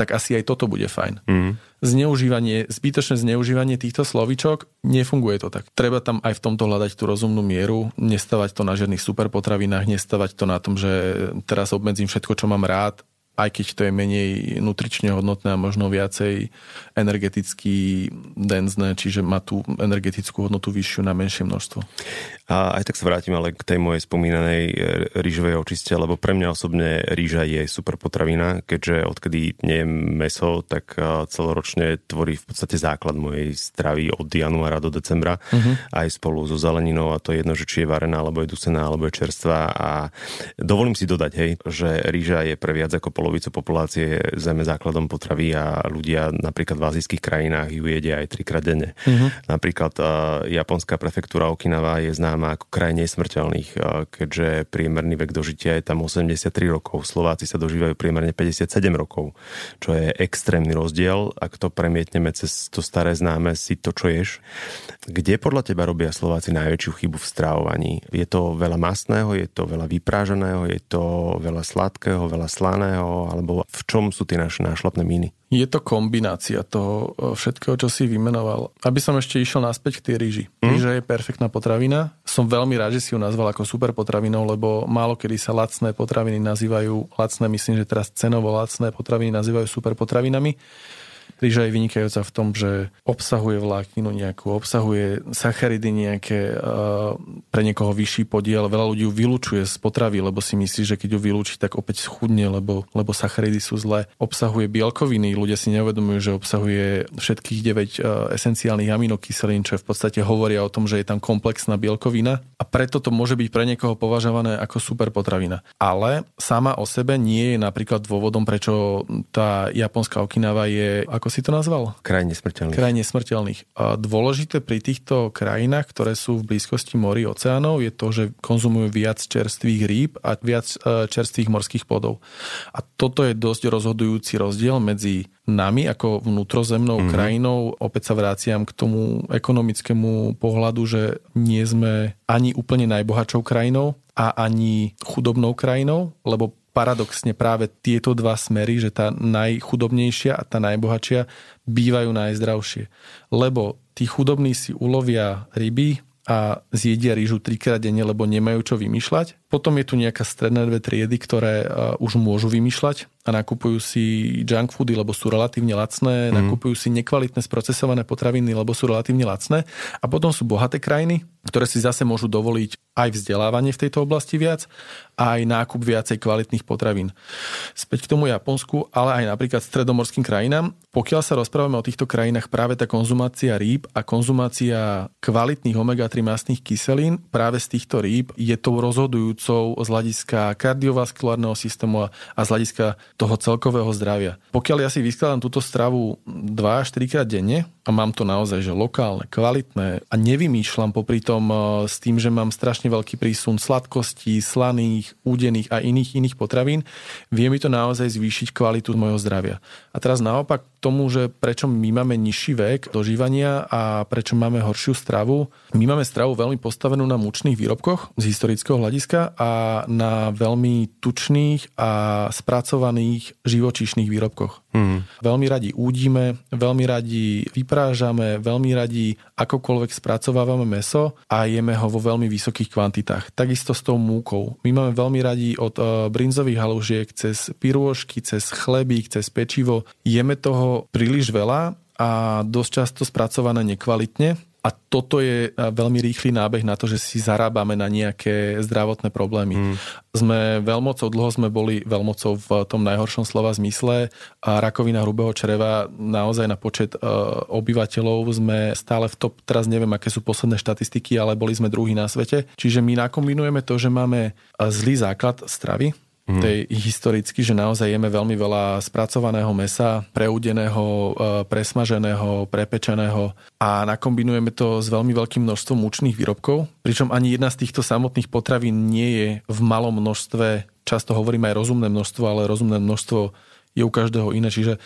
tak asi aj toto bude fajn. Mm. Zneužívanie, zbytočné zneužívanie týchto slovíčok, nefunguje to tak. Treba tam aj v tomto hľadať tú rozumnú mieru, nestavať to na žiadnych superpotravinách, nestavať to na tom, že teraz obmedzím všetko, čo mám rád aj keď to je menej nutrične hodnotné a možno viacej energeticky denzné, čiže má tú energetickú hodnotu vyššiu na menšie množstvo. A aj tak sa vrátim ale k tej mojej spomínanej e, rýžovej očiste, lebo pre mňa osobne rýža je super potravina, keďže odkedy nejem meso, tak e, celoročne tvorí v podstate základ mojej stravy od januára do decembra, uh-huh. aj spolu so zeleninou a to je jedno, že či je varená, alebo je dusená, alebo je čerstvá a dovolím si dodať, hej, že rýža je pre viac ako polovicu populácie zeme základom potravy a ľudia napríklad v azijských krajinách ju jedia aj trikrát denne. Uh-huh. Napríklad uh, japonská prefektúra Okinawa je známa ako kraj nesmrteľných, keďže priemerný vek dožitia je tam 83 rokov. Slováci sa dožívajú priemerne 57 rokov, čo je extrémny rozdiel. Ak to premietneme cez to staré známe si to, čo ješ. Kde podľa teba robia Slováci najväčšiu chybu v strávovaní? Je to veľa masného, je to veľa vyprážaného, je to veľa sladkého, veľa slaného, alebo v čom sú tie naše nášlapné míny? Je to kombinácia toho e, všetkého, čo si vymenoval. Aby som ešte išiel naspäť k tej ríži. Mm. Ríža je perfektná potravina. Som veľmi rád, že si ju nazval ako super potravinou, lebo málo kedy sa lacné potraviny nazývajú, lacné myslím, že teraz cenovo lacné potraviny nazývajú super potravinami. Rýža je vynikajúca v tom, že obsahuje vlákninu nejakú, obsahuje sacharidy nejaké, pre niekoho vyšší podiel. Veľa ľudí ju vylúčuje z potravy, lebo si myslí, že keď ju vylúči, tak opäť schudne, lebo, lebo sacharidy sú zlé. Obsahuje bielkoviny, ľudia si neuvedomujú, že obsahuje všetkých 9 uh, esenciálnych aminokyselín, čo v podstate hovoria o tom, že je tam komplexná bielkovina a preto to môže byť pre niekoho považované ako super potravina. Ale sama o sebe nie je napríklad dôvodom, prečo tá japonská Okinawa je, ako si to nazval? Krajine smrteľných. Krajine smrteľných. A dôležité pri týchto krajinách, ktoré sú v blízkosti morí oceánov, je to, že konzumujú viac čerstvých rýb a viac e, čerstvých morských plodov. A toto je dosť rozhodujúci rozdiel medzi nami ako vnútrozemnou mm-hmm. krajinou. Opäť sa vraciam k tomu ekonomickému pohľadu, že nie sme ani úplne najbohatšou krajinou a ani chudobnou krajinou, lebo paradoxne práve tieto dva smery, že tá najchudobnejšia a tá najbohatšia bývajú najzdravšie. Lebo tí chudobní si ulovia ryby a zjedia rýžu trikrát denne, lebo nemajú čo vymýšľať. Potom je tu nejaká stredné dve triedy, ktoré uh, už môžu vymýšľať a nakupujú si junk foody, lebo sú relatívne lacné, mm. nakupujú si nekvalitné sprocesované potraviny, lebo sú relatívne lacné. A potom sú bohaté krajiny, ktoré si zase môžu dovoliť aj vzdelávanie v tejto oblasti viac a aj nákup viacej kvalitných potravín. Späť k tomu Japonsku, ale aj napríklad stredomorským krajinám. Pokiaľ sa rozprávame o týchto krajinách, práve tá konzumácia rýb a konzumácia kvalitných omega-3 mastných kyselín práve z týchto rýb je tou rozhodujúcou z hľadiska kardiovaskulárneho systému a z hľadiska toho celkového zdravia. Pokiaľ ja si vyskladám túto stravu 2 až 3 krát denne a mám to naozaj že lokálne, kvalitné a nevymýšľam popri tom e, s tým, že mám strašne veľký prísun sladkostí, slaných, údených a iných iných potravín, vie mi to naozaj zvýšiť kvalitu môjho zdravia. A teraz naopak tomu, že prečo my máme nižší vek dožívania a prečo máme horšiu stravu. My máme stravu veľmi postavenú na mučných výrobkoch z historického hľadiska a na veľmi tučných a spracovaných živočíšnych výrobkoch. Mm. Veľmi radi údime, veľmi radi vyprážame, veľmi radi akokoľvek spracovávame meso a jeme ho vo veľmi vysokých kvantitách. Takisto s tou múkou. My máme veľmi radi od uh, brinzových halužiek cez pirôžky, cez chlebík, cez pečivo. Jeme toho príliš veľa a dosť často spracované nekvalitne a toto je e, veľmi rýchly nábeh na to, že si zarábame na nejaké zdravotné problémy. Mm. Sme veľmocou, dlho sme boli veľmocou v tom najhoršom slova zmysle a rakovina hrubého čreva naozaj na počet uh, obyvateľov sme stále v top, teraz neviem, aké sú posledné štatistiky, ale boli sme druhý na svete. Čiže my nakombinujeme to, že máme zlý základ stravy, mm. tej historicky, že naozaj jeme veľmi veľa spracovaného mesa, preúdeného, e, presmaženého, prepečeného a nakombinujeme to s veľmi veľkým množstvom mučných výrobkov, pričom ani jedna z týchto samotných potravín nie je v malom množstve, často hovorím aj rozumné množstvo, ale rozumné množstvo je u každého iné, čiže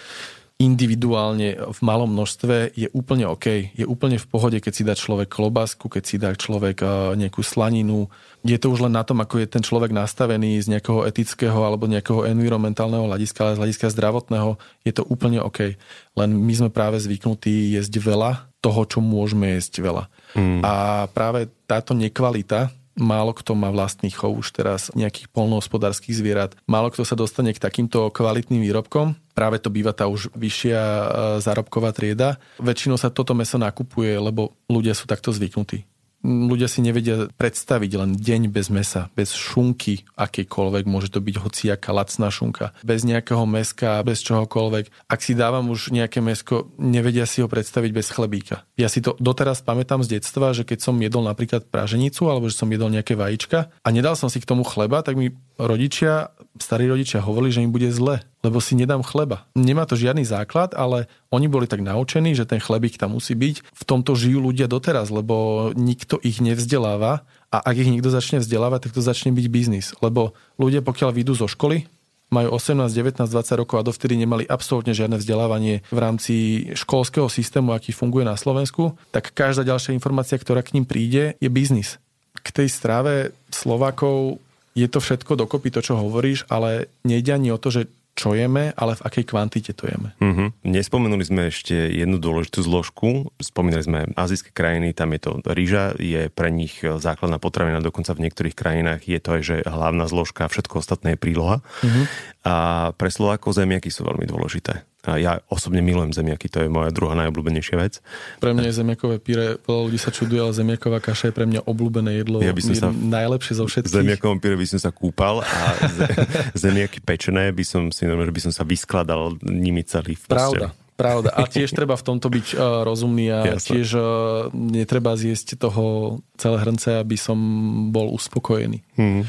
individuálne v malom množstve je úplne OK. Je úplne v pohode, keď si dá človek klobásku, keď si dá človek e, nejakú slaninu. Je to už len na tom, ako je ten človek nastavený z nejakého etického alebo nejakého environmentálneho hľadiska, ale z hľadiska zdravotného je to úplne OK. Len my sme práve zvyknutí jesť veľa toho, čo môžeme jesť veľa. Mm. A práve táto nekvalita Málo kto má vlastný chov už teraz nejakých polnohospodárských zvierat. Málo kto sa dostane k takýmto kvalitným výrobkom. Práve to býva tá už vyššia e, zárobková trieda. Väčšinou sa toto meso nakupuje, lebo ľudia sú takto zvyknutí ľudia si nevedia predstaviť len deň bez mesa, bez šunky akýkoľvek, môže to byť hociaká lacná šunka, bez nejakého meska, bez čohokoľvek. Ak si dávam už nejaké mesko, nevedia si ho predstaviť bez chlebíka. Ja si to doteraz pamätám z detstva, že keď som jedol napríklad praženicu alebo že som jedol nejaké vajíčka a nedal som si k tomu chleba, tak mi rodičia, starí rodičia hovorili, že im bude zle lebo si nedám chleba. Nemá to žiadny základ, ale oni boli tak naučení, že ten chlebík tam musí byť. V tomto žijú ľudia doteraz, lebo nikto ich nevzdeláva a ak ich niekto začne vzdelávať, tak to začne byť biznis. Lebo ľudia, pokiaľ vyjdú zo školy, majú 18, 19, 20 rokov a dovtedy nemali absolútne žiadne vzdelávanie v rámci školského systému, aký funguje na Slovensku, tak každá ďalšia informácia, ktorá k ním príde, je biznis. K tej strave Slovákov je to všetko dokopy to, čo hovoríš, ale nejde ani o to, že čo jeme, ale v akej kvantite to jeme. Mm-hmm. Nespomenuli sme ešte jednu dôležitú zložku. Spomínali sme azijské krajiny, tam je to rýža, je pre nich základná potravina, dokonca v niektorých krajinách je to aj, že hlavná zložka všetko ostatné je príloha. Mm-hmm. A pre Slovákov zemiaky sú veľmi dôležité. Ja osobne milujem zemiaky, to je moja druhá najobľúbenejšia vec. Pre mňa je zemiakové píre, veľa ľudí sa čuduje, ale zemiaková kaša je pre mňa obľúbené jedlo. Ja by som sa, najlepšie zo všetkých. Zemiakovom píre by som sa kúpal a zemiaky pečené by som si, že by som sa vyskladal nimi celý v Pravda. Pravda. A tiež treba v tomto byť uh, rozumný a Jasne. tiež uh, netreba zjesť toho celé hrnce, aby som bol uspokojený. Hmm.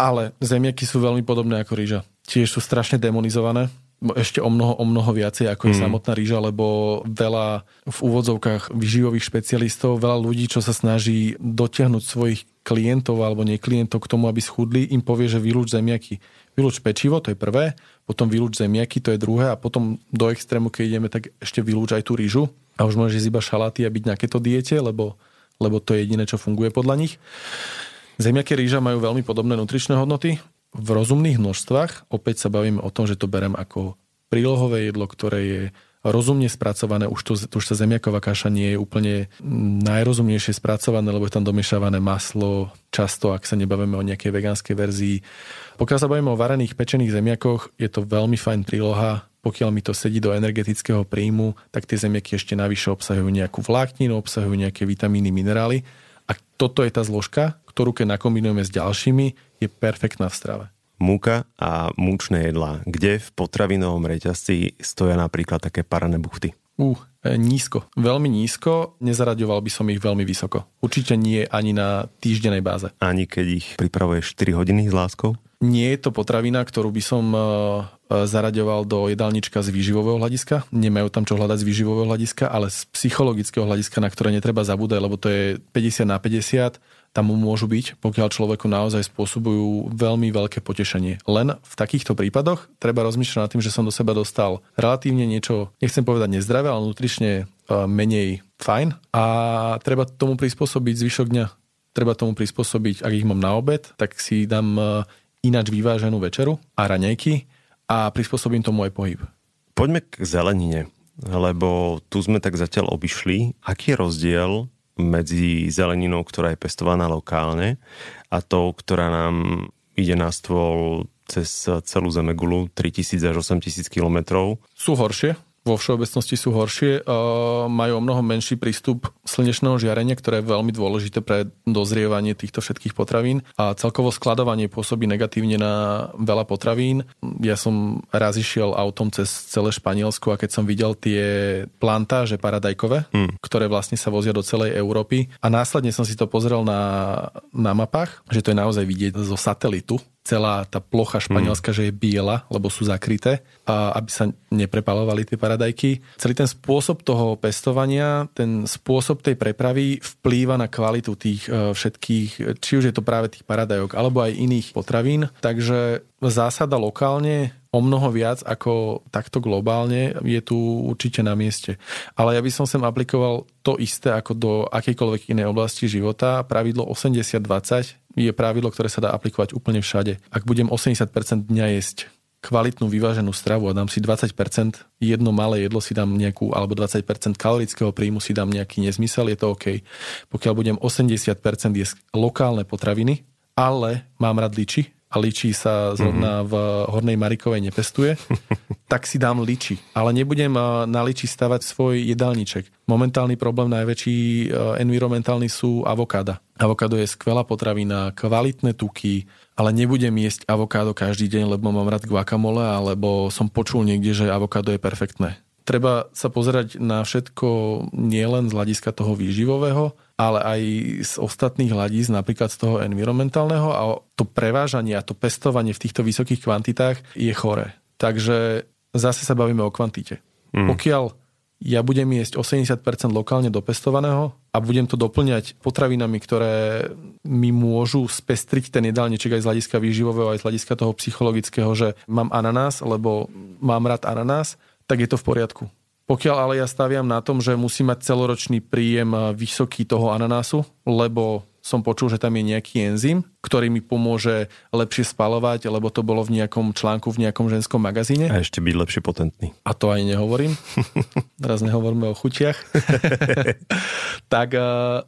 Ale zemiaky sú veľmi podobné ako rýža. Tiež sú strašne demonizované ešte o mnoho, o mnoho viacej ako je mm. samotná rýža, lebo veľa v úvodzovkách vyživových špecialistov, veľa ľudí, čo sa snaží dotiahnuť svojich klientov alebo neklientov k tomu, aby schudli, im povie, že vylúč zemiaky. Vylúč pečivo, to je prvé, potom vylúč zemiaky, to je druhé a potom do extrému, keď ideme, tak ešte vylúč aj tú rýžu a už môžeš iba šaláty a byť na keto diete, lebo, lebo to je jediné, čo funguje podľa nich. Zemiaky rýža majú veľmi podobné nutričné hodnoty, v rozumných množstvách. Opäť sa bavíme o tom, že to berem ako prílohové jedlo, ktoré je rozumne spracované. Už, to, už sa zemiaková kaša nie je úplne najrozumnejšie spracované, lebo je tam domiešavané maslo, často, ak sa nebavíme o nejakej vegánskej verzii. Pokiaľ sa bavíme o varených pečených zemiakoch, je to veľmi fajn príloha. Pokiaľ mi to sedí do energetického príjmu, tak tie zemiaky ešte navyše obsahujú nejakú vlákninu, obsahujú nejaké vitamíny, minerály. A toto je tá zložka, ktorú keď nakombinujeme s ďalšími, je perfektná v strave. Múka a múčne jedlá. Kde v potravinovom reťazci stoja napríklad také parané buchty? Uh, nízko. Veľmi nízko. Nezaraďoval by som ich veľmi vysoko. Určite nie ani na týždenej báze. Ani keď ich pripravuješ 4 hodiny s láskou? Nie je to potravina, ktorú by som e, e, zaraďoval do jedálnička z výživového hľadiska. Nemajú tam čo hľadať z výživového hľadiska, ale z psychologického hľadiska, na ktoré netreba zabúdať, lebo to je 50 na 50 tam môžu byť, pokiaľ človeku naozaj spôsobujú veľmi veľké potešenie. Len v takýchto prípadoch treba rozmýšľať nad tým, že som do seba dostal relatívne niečo, nechcem povedať nezdravé, ale nutrične e, menej fajn a treba tomu prispôsobiť zvyšok dňa. Treba tomu prispôsobiť, ak ich mám na obed, tak si dám e, ináč vyváženú večeru a raňajky a prispôsobím tomu aj pohyb. Poďme k zelenine, lebo tu sme tak zatiaľ obišli. Aký je rozdiel medzi zeleninou, ktorá je pestovaná lokálne a tou, ktorá nám ide na stôl cez celú Zemegulu 3000 až 8000 kilometrov. Sú horšie, vo všeobecnosti sú horšie, majú o mnoho menší prístup slnečného žiarenia, ktoré je veľmi dôležité pre dozrievanie týchto všetkých potravín a celkovo skladovanie pôsobí negatívne na veľa potravín. Ja som raz išiel autom cez celé Španielsko a keď som videl tie plantáže paradajkové, hmm. ktoré vlastne sa vozia do celej Európy a následne som si to pozrel na, na mapách, že to je naozaj vidieť zo satelitu, celá tá plocha španielska, mm. že je biela, lebo sú zakryté, a aby sa neprepalovali tie paradajky. Celý ten spôsob toho pestovania, ten spôsob tej prepravy vplýva na kvalitu tých e, všetkých, či už je to práve tých paradajok, alebo aj iných potravín. Takže zásada lokálne o mnoho viac ako takto globálne je tu určite na mieste. Ale ja by som sem aplikoval to isté ako do akejkoľvek inej oblasti života. Pravidlo 80-20 je pravidlo, ktoré sa dá aplikovať úplne všade. Ak budem 80% dňa jesť kvalitnú vyváženú stravu a dám si 20%, jedno malé jedlo si dám nejakú, alebo 20% kalorického príjmu si dám nejaký nezmysel, je to OK. Pokiaľ budem 80% jesť lokálne potraviny, ale mám rád liči, a ličí sa zrovna mm-hmm. v Hornej Marikovej nepestuje, tak si dám liči. Ale nebudem na liči stavať svoj jedálniček. Momentálny problém najväčší e, environmentálny sú avokáda. Avokádo je skvelá potravina, kvalitné tuky, ale nebudem jesť avokádo každý deň, lebo mám rád guacamole, alebo som počul niekde, že avokádo je perfektné treba sa pozerať na všetko nielen z hľadiska toho výživového, ale aj z ostatných hľadíc, napríklad z toho environmentálneho a to prevážanie a to pestovanie v týchto vysokých kvantitách je chore. Takže zase sa bavíme o kvantite. Mm. Pokiaľ ja budem jesť 80% lokálne dopestovaného a budem to doplňať potravinami, ktoré mi môžu spestriť ten jedálniček aj z hľadiska výživového, aj z hľadiska toho psychologického, že mám ananás, lebo mám rád ananás, tak je to v poriadku. Pokiaľ ale ja staviam na tom, že musí mať celoročný príjem vysoký toho ananásu, lebo som počul, že tam je nejaký enzym, ktorý mi pomôže lepšie spalovať, lebo to bolo v nejakom článku v nejakom ženskom magazíne. A ešte byť lepšie potentný. A to ani nehovorím. Teraz nehovoríme o chutiach. tak eh,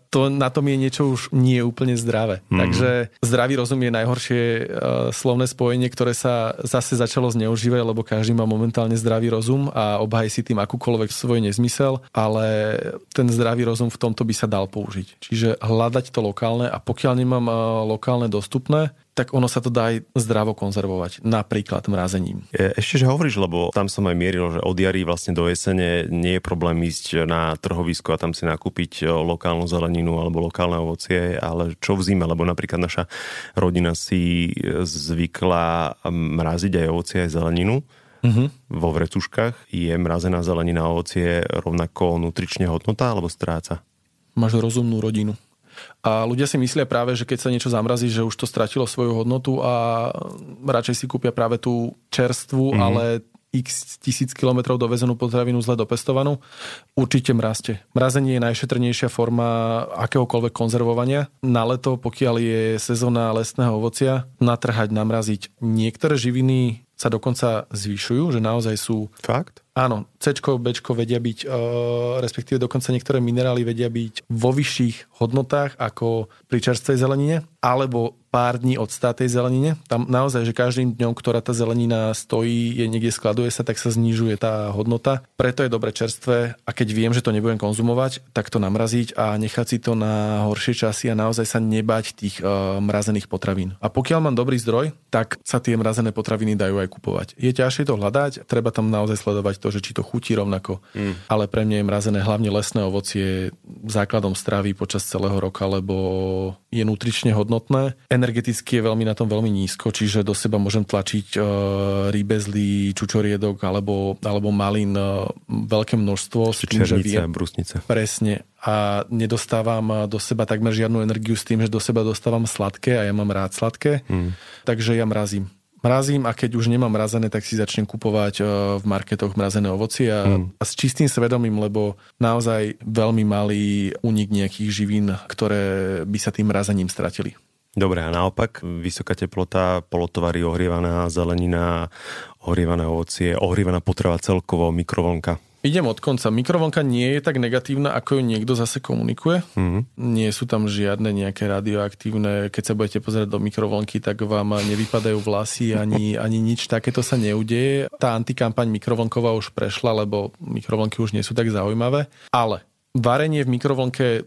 to, na tom je niečo už nie úplne zdravé. Mm. Takže zdravý rozum je najhoršie uh, slovné spojenie, ktoré sa zase začalo zneužívať, lebo každý má momentálne zdravý rozum a obhaj si tým akúkoľvek svoj nezmysel, ale ten zdravý rozum v tomto by sa dal použiť. Čiže hľadať to lokálne a pokiaľ nemám uh, lokálne dostupné, tak ono sa to dá aj zdravo konzervovať, napríklad mrazením. Ešte, že hovoríš, lebo tam som aj mieril, že od jary vlastne do jesene nie je problém ísť na trhovisko a tam si nakúpiť lokálnu zeleninu alebo lokálne ovocie, ale čo v zime, lebo napríklad naša rodina si zvykla mraziť aj ovocie, aj zeleninu. Uh-huh. Vo vrecuškách je mrazená zelenina a ovocie rovnako nutrične hodnota alebo stráca? Máš rozumnú rodinu. A ľudia si myslia práve, že keď sa niečo zamrazí, že už to stratilo svoju hodnotu a radšej si kúpia práve tú čerstvú, mm. ale x tisíc kilometrov dovezenú potravinu zle dopestovanú, určite mrazte. Mrazenie je najšetrnejšia forma akéhokoľvek konzervovania. Na leto, pokiaľ je sezóna lesného ovocia, natrhať, namraziť. Niektoré živiny sa dokonca zvyšujú, že naozaj sú... Fakt? Áno, C, B vedia byť, e, respektíve dokonca niektoré minerály vedia byť vo vyšších hodnotách ako pri čerstvej zelenine, alebo pár dní od státej zelenine. Tam naozaj, že každým dňom, ktorá tá zelenina stojí, je niekde skladuje sa, tak sa znižuje tá hodnota. Preto je dobre čerstvé a keď viem, že to nebudem konzumovať, tak to namraziť a nechať si to na horšie časy a naozaj sa nebať tých uh, mrazených potravín. A pokiaľ mám dobrý zdroj, tak sa tie mrazené potraviny dajú aj kupovať. Je ťažšie to hľadať, treba tam naozaj sledovať to, že či to chutí rovnako. Mm. Ale pre mňa je mrazené hlavne lesné ovocie základom stravy počas celého roka, lebo je nutrične hodnotné energeticky je veľmi na tom veľmi nízko, čiže do seba môžem tlačiť uh, rýbezlí, čučoriedok alebo, alebo malín uh, veľké množstvo. Že viem, brusnice. Presne. A nedostávam do seba takmer žiadnu energiu s tým, že do seba dostávam sladké a ja mám rád sladké. Mm. Takže ja mrazím mrazím a keď už nemám mrazené, tak si začnem kupovať v marketoch mrazené ovocie a, mm. a s čistým svedomím, lebo naozaj veľmi malý únik nejakých živín, ktoré by sa tým mrazením stratili. Dobre, a naopak, vysoká teplota, polotovary, ohrievaná zelenina, ohrievané ovocie, ohrievaná potrava celkovo, mikrovlnka. Idem od konca. Mikrovlnka nie je tak negatívna, ako ju niekto zase komunikuje. Mm-hmm. Nie sú tam žiadne nejaké radioaktívne. Keď sa budete pozerať do mikrovlnky, tak vám nevypadajú vlasy ani, ani nič takéto sa neudeje. Tá antikampaň mikrovlnková už prešla, lebo mikrovlnky už nie sú tak zaujímavé. Ale Varenie v mikrovlnke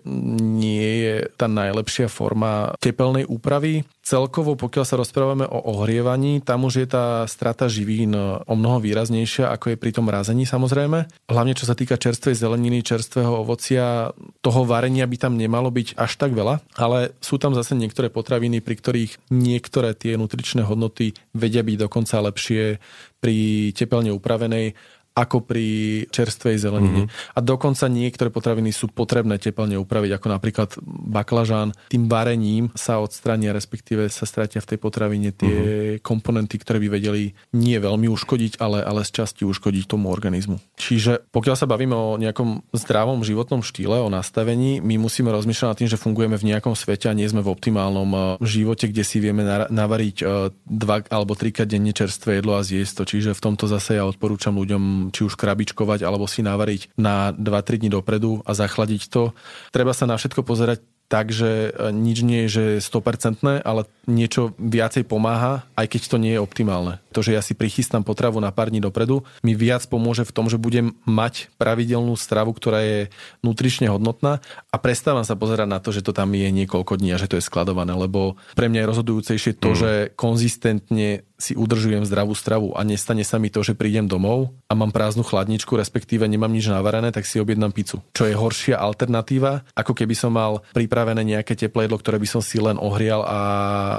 tá najlepšia forma tepelnej úpravy. Celkovo, pokiaľ sa rozprávame o ohrievaní, tam už je tá strata živín o mnoho výraznejšia, ako je pri tom razení samozrejme. Hlavne čo sa týka čerstvej zeleniny, čerstvého ovocia, toho varenia by tam nemalo byť až tak veľa, ale sú tam zase niektoré potraviny, pri ktorých niektoré tie nutričné hodnoty vedia byť dokonca lepšie pri tepelne upravenej ako pri čerstvej zelenine. Mm-hmm. A dokonca niektoré potraviny sú potrebné teplne upraviť, ako napríklad baklažán. Tým varením sa odstrania, respektíve sa stratia v tej potravine tie mm-hmm. komponenty, ktoré by vedeli nie veľmi uškodiť, ale, ale z časti uškodiť tomu organizmu. Čiže pokiaľ sa bavíme o nejakom zdravom životnom štýle, o nastavení, my musíme rozmýšľať nad tým, že fungujeme v nejakom svete a nie sme v optimálnom eh, živote, kde si vieme navariť eh, dva alebo trikrát denne čerstvé jedlo a zjesť to. Čiže v tomto zase ja odporúčam ľuďom či už krabičkovať alebo si navariť na 2-3 dní dopredu a zachladiť to. Treba sa na všetko pozerať tak, že e, nič nie je že 100%, ale niečo viacej pomáha, aj keď to nie je optimálne. To, že ja si prichystám potravu na pár dní dopredu, mi viac pomôže v tom, že budem mať pravidelnú stravu, ktorá je nutrične hodnotná a prestávam sa pozerať na to, že to tam je niekoľko dní a že to je skladované, lebo pre mňa je rozhodujúcejšie to, mm. že konzistentne si udržujem zdravú stravu a nestane sa mi to, že prídem domov a mám prázdnu chladničku, respektíve nemám nič navarené, tak si objednám pizzu. Čo je horšia alternatíva, ako keby som mal pripravené nejaké teplé jedlo, ktoré by som si len ohrial a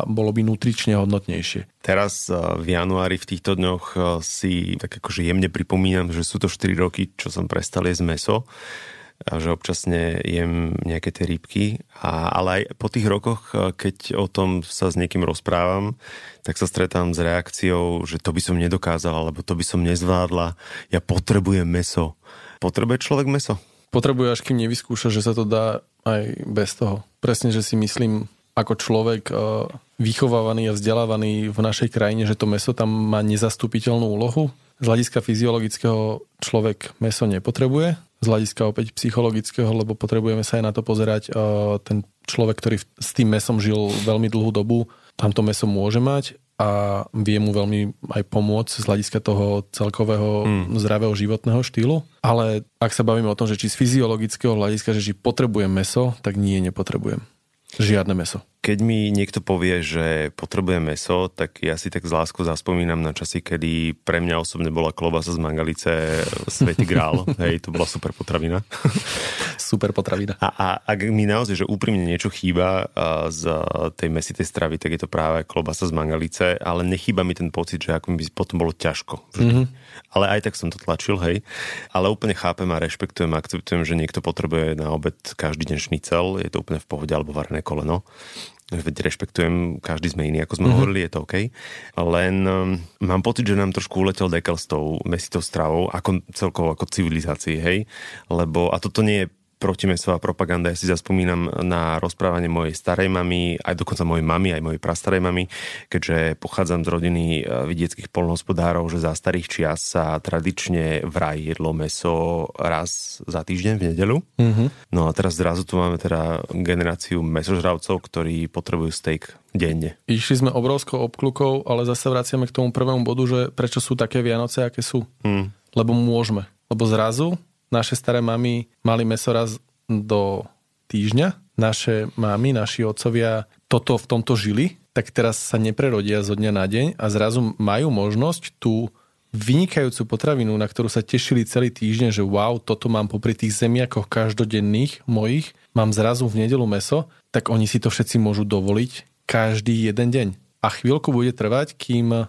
bolo by nutrične hodnotnejšie. Teraz eh, v januári v týchto dňoch eh, si tak akože jemne pripomínam, že sú to 4 roky, čo som prestal jesť meso a že občasne jem nejaké tie rýbky. A, ale aj po tých rokoch, eh, keď o tom sa s niekým rozprávam, tak sa stretám s reakciou, že to by som nedokázal, alebo to by som nezvládla. Ja potrebujem meso. Potrebuje človek meso? Potrebuje, až kým nevyskúša, že sa to dá aj bez toho. presne, že si myslím, ako človek vychovávaný a vzdelávaný v našej krajine, že to meso tam má nezastupiteľnú úlohu. Z hľadiska fyziologického človek meso nepotrebuje, z hľadiska opäť psychologického, lebo potrebujeme sa aj na to pozerať. Ten človek, ktorý s tým mesom žil veľmi dlhú dobu, tam to meso môže mať a vie mu veľmi aj pomôcť z hľadiska toho celkového mm. zdravého životného štýlu. Ale ak sa bavíme o tom, že či z fyziologického hľadiska, že či potrebujem meso, tak nie, nepotrebujem. Žiadne meso. Keď mi niekto povie, že potrebuje meso, tak ja si tak z láskou zaspomínam na časy, kedy pre mňa osobne bola klobasa z Mangalice Svetý grál. Hej, to bola super potravina. super potravina. A, a ak mi naozaj, že úprimne niečo chýba z tej mesitej stravy, tak je to práve klobasa z Mangalice, ale nechýba mi ten pocit, že ako by potom bolo ťažko. Mm-hmm. Ale aj tak som to tlačil, hej. Ale úplne chápem a rešpektujem, akceptujem, že niekto potrebuje na obed každý deň šnicel, je to úplne v pohode, alebo varené koleno veď rešpektujem, každý sme iný, ako sme mm-hmm. hovorili, je to OK. Len um, mám pocit, že nám trošku uletel dekel s tou mesitou stravou, ako celkovo ako civilizácii, hej. Lebo, a toto nie je protimesová propaganda. Ja si zaspomínam na rozprávanie mojej starej mamy, aj dokonca mojej mamy, aj mojej prastarej mamy, keďže pochádzam z rodiny e, vidieckých polnohospodárov, že za starých čias sa tradične vraj jedlo meso raz za týždeň v nedelu. Mm-hmm. No a teraz zrazu tu máme teda generáciu mesožravcov, ktorí potrebujú steak denne. Išli sme obrovskou obklukou, ale zase vraciame k tomu prvému bodu, že prečo sú také Vianoce, aké sú. Mm. Lebo môžeme. Lebo zrazu naše staré mamy mali meso raz do týždňa, naše mamy, naši otcovia toto v tomto žili, tak teraz sa neprerodia zo dňa na deň a zrazu majú možnosť tú vynikajúcu potravinu, na ktorú sa tešili celý týždeň, že wow, toto mám popri tých zemiakoch každodenných mojich, mám zrazu v nedelu meso, tak oni si to všetci môžu dovoliť každý jeden deň. A chvíľku bude trvať, kým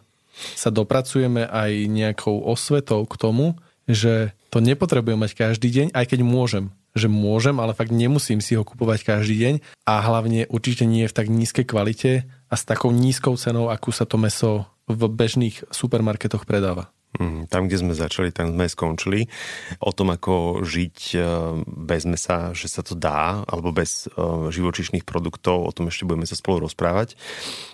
sa dopracujeme aj nejakou osvetou k tomu, že to nepotrebujem mať každý deň, aj keď môžem. Že môžem, ale fakt nemusím si ho kupovať každý deň a hlavne určite nie v tak nízkej kvalite a s takou nízkou cenou, akú sa to meso v bežných supermarketoch predáva. Mm, tam, kde sme začali, tam sme skončili. O tom, ako žiť e, bez mesa, že sa to dá, alebo bez e, živočišných produktov, o tom ešte budeme sa spolu rozprávať.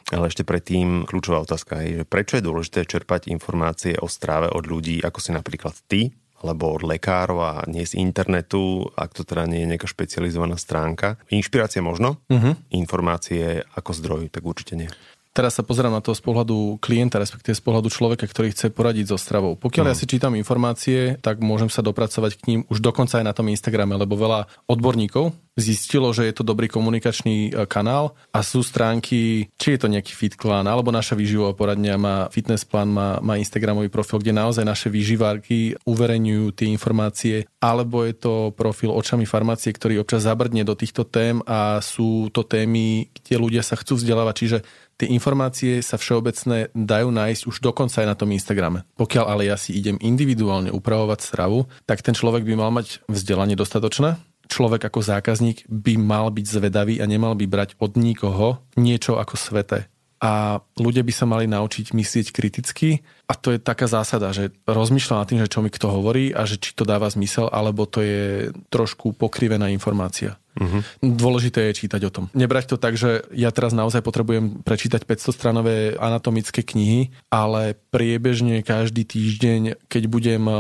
Ale ešte predtým kľúčová otázka je, že prečo je dôležité čerpať informácie o stráve od ľudí, ako si napríklad ty, alebo od lekárov a nie z internetu, ak to teda nie je nejaká špecializovaná stránka. Inšpirácia možno, uh-huh. informácie ako zdroj, tak určite nie. Teraz sa pozerám na to z pohľadu klienta, respektíve z pohľadu človeka, ktorý chce poradiť so stravou. Pokiaľ uh-huh. ja si čítam informácie, tak môžem sa dopracovať k ním už dokonca aj na tom Instagrame, lebo veľa odborníkov zistilo, že je to dobrý komunikačný e, kanál a sú stránky, či je to nejaký fit clan, alebo naša výživová poradňa má fitness plán, má, má Instagramový profil, kde naozaj naše výživárky uverejňujú tie informácie, alebo je to profil očami farmácie, ktorý občas zabrdne do týchto tém a sú to témy, kde ľudia sa chcú vzdelávať, čiže tie informácie sa všeobecné dajú nájsť už dokonca aj na tom Instagrame. Pokiaľ ale ja si idem individuálne upravovať stravu, tak ten človek by mal mať vzdelanie dostatočné, človek ako zákazník by mal byť zvedavý a nemal by brať od nikoho niečo ako sveté. A ľudia by sa mali naučiť myslieť kriticky a to je taká zásada, že rozmýšľam nad tým, že čo mi kto hovorí a že či to dáva zmysel, alebo to je trošku pokrivená informácia. Uh-huh. Dôležité je čítať o tom. Nebrať to tak, že ja teraz naozaj potrebujem prečítať 500-stranové anatomické knihy, ale priebežne každý týždeň, keď budem eh,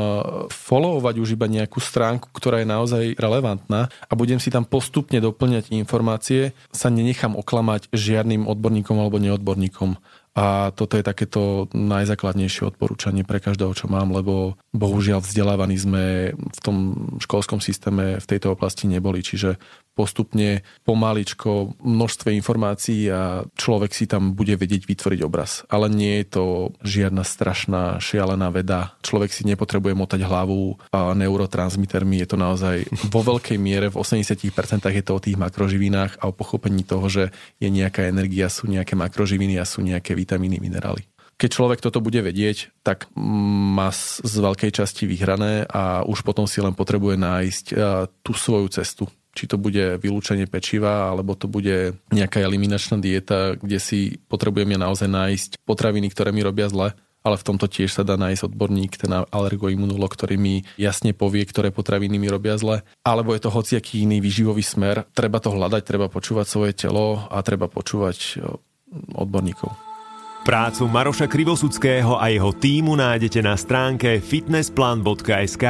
followovať už iba nejakú stránku, ktorá je naozaj relevantná a budem si tam postupne doplňať informácie, sa nenechám oklamať žiadnym odborníkom alebo neodborníkom. A toto je takéto najzákladnejšie odporúčanie pre každého, čo mám, lebo bohužiaľ vzdelávaní sme v tom školskom systéme v tejto oblasti neboli. Čiže postupne pomaličko množstve informácií a človek si tam bude vedieť vytvoriť obraz. Ale nie je to žiadna strašná šialená veda. Človek si nepotrebuje motať hlavu a neurotransmitermi. Je to naozaj vo veľkej miere, v 80% je to o tých makroživinách a o pochopení toho, že je nejaká energia, sú nejaké makroživiny a sú nejaké vitamíny, minerály keď človek toto bude vedieť, tak má z veľkej časti vyhrané a už potom si len potrebuje nájsť tú svoju cestu či to bude vylúčenie pečiva, alebo to bude nejaká eliminačná dieta, kde si potrebujem ja naozaj nájsť potraviny, ktoré mi robia zle. Ale v tomto tiež sa dá nájsť odborník, ten alergoimunolog, ktorý mi jasne povie, ktoré potraviny mi robia zle. Alebo je to hociaký iný výživový smer. Treba to hľadať, treba počúvať svoje telo a treba počúvať odborníkov. Prácu Maroša Krivosudského a jeho týmu nájdete na stránke fitnessplan.sk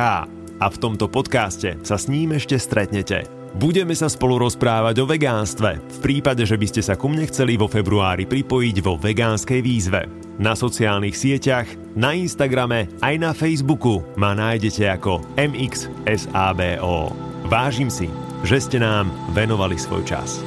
a v tomto podcaste sa s ním ešte stretnete. Budeme sa spolu rozprávať o vegánstve, v prípade, že by ste sa ku mne chceli vo februári pripojiť vo vegánskej výzve. Na sociálnych sieťach, na Instagrame aj na Facebooku ma nájdete ako MXSABO. Vážim si, že ste nám venovali svoj čas.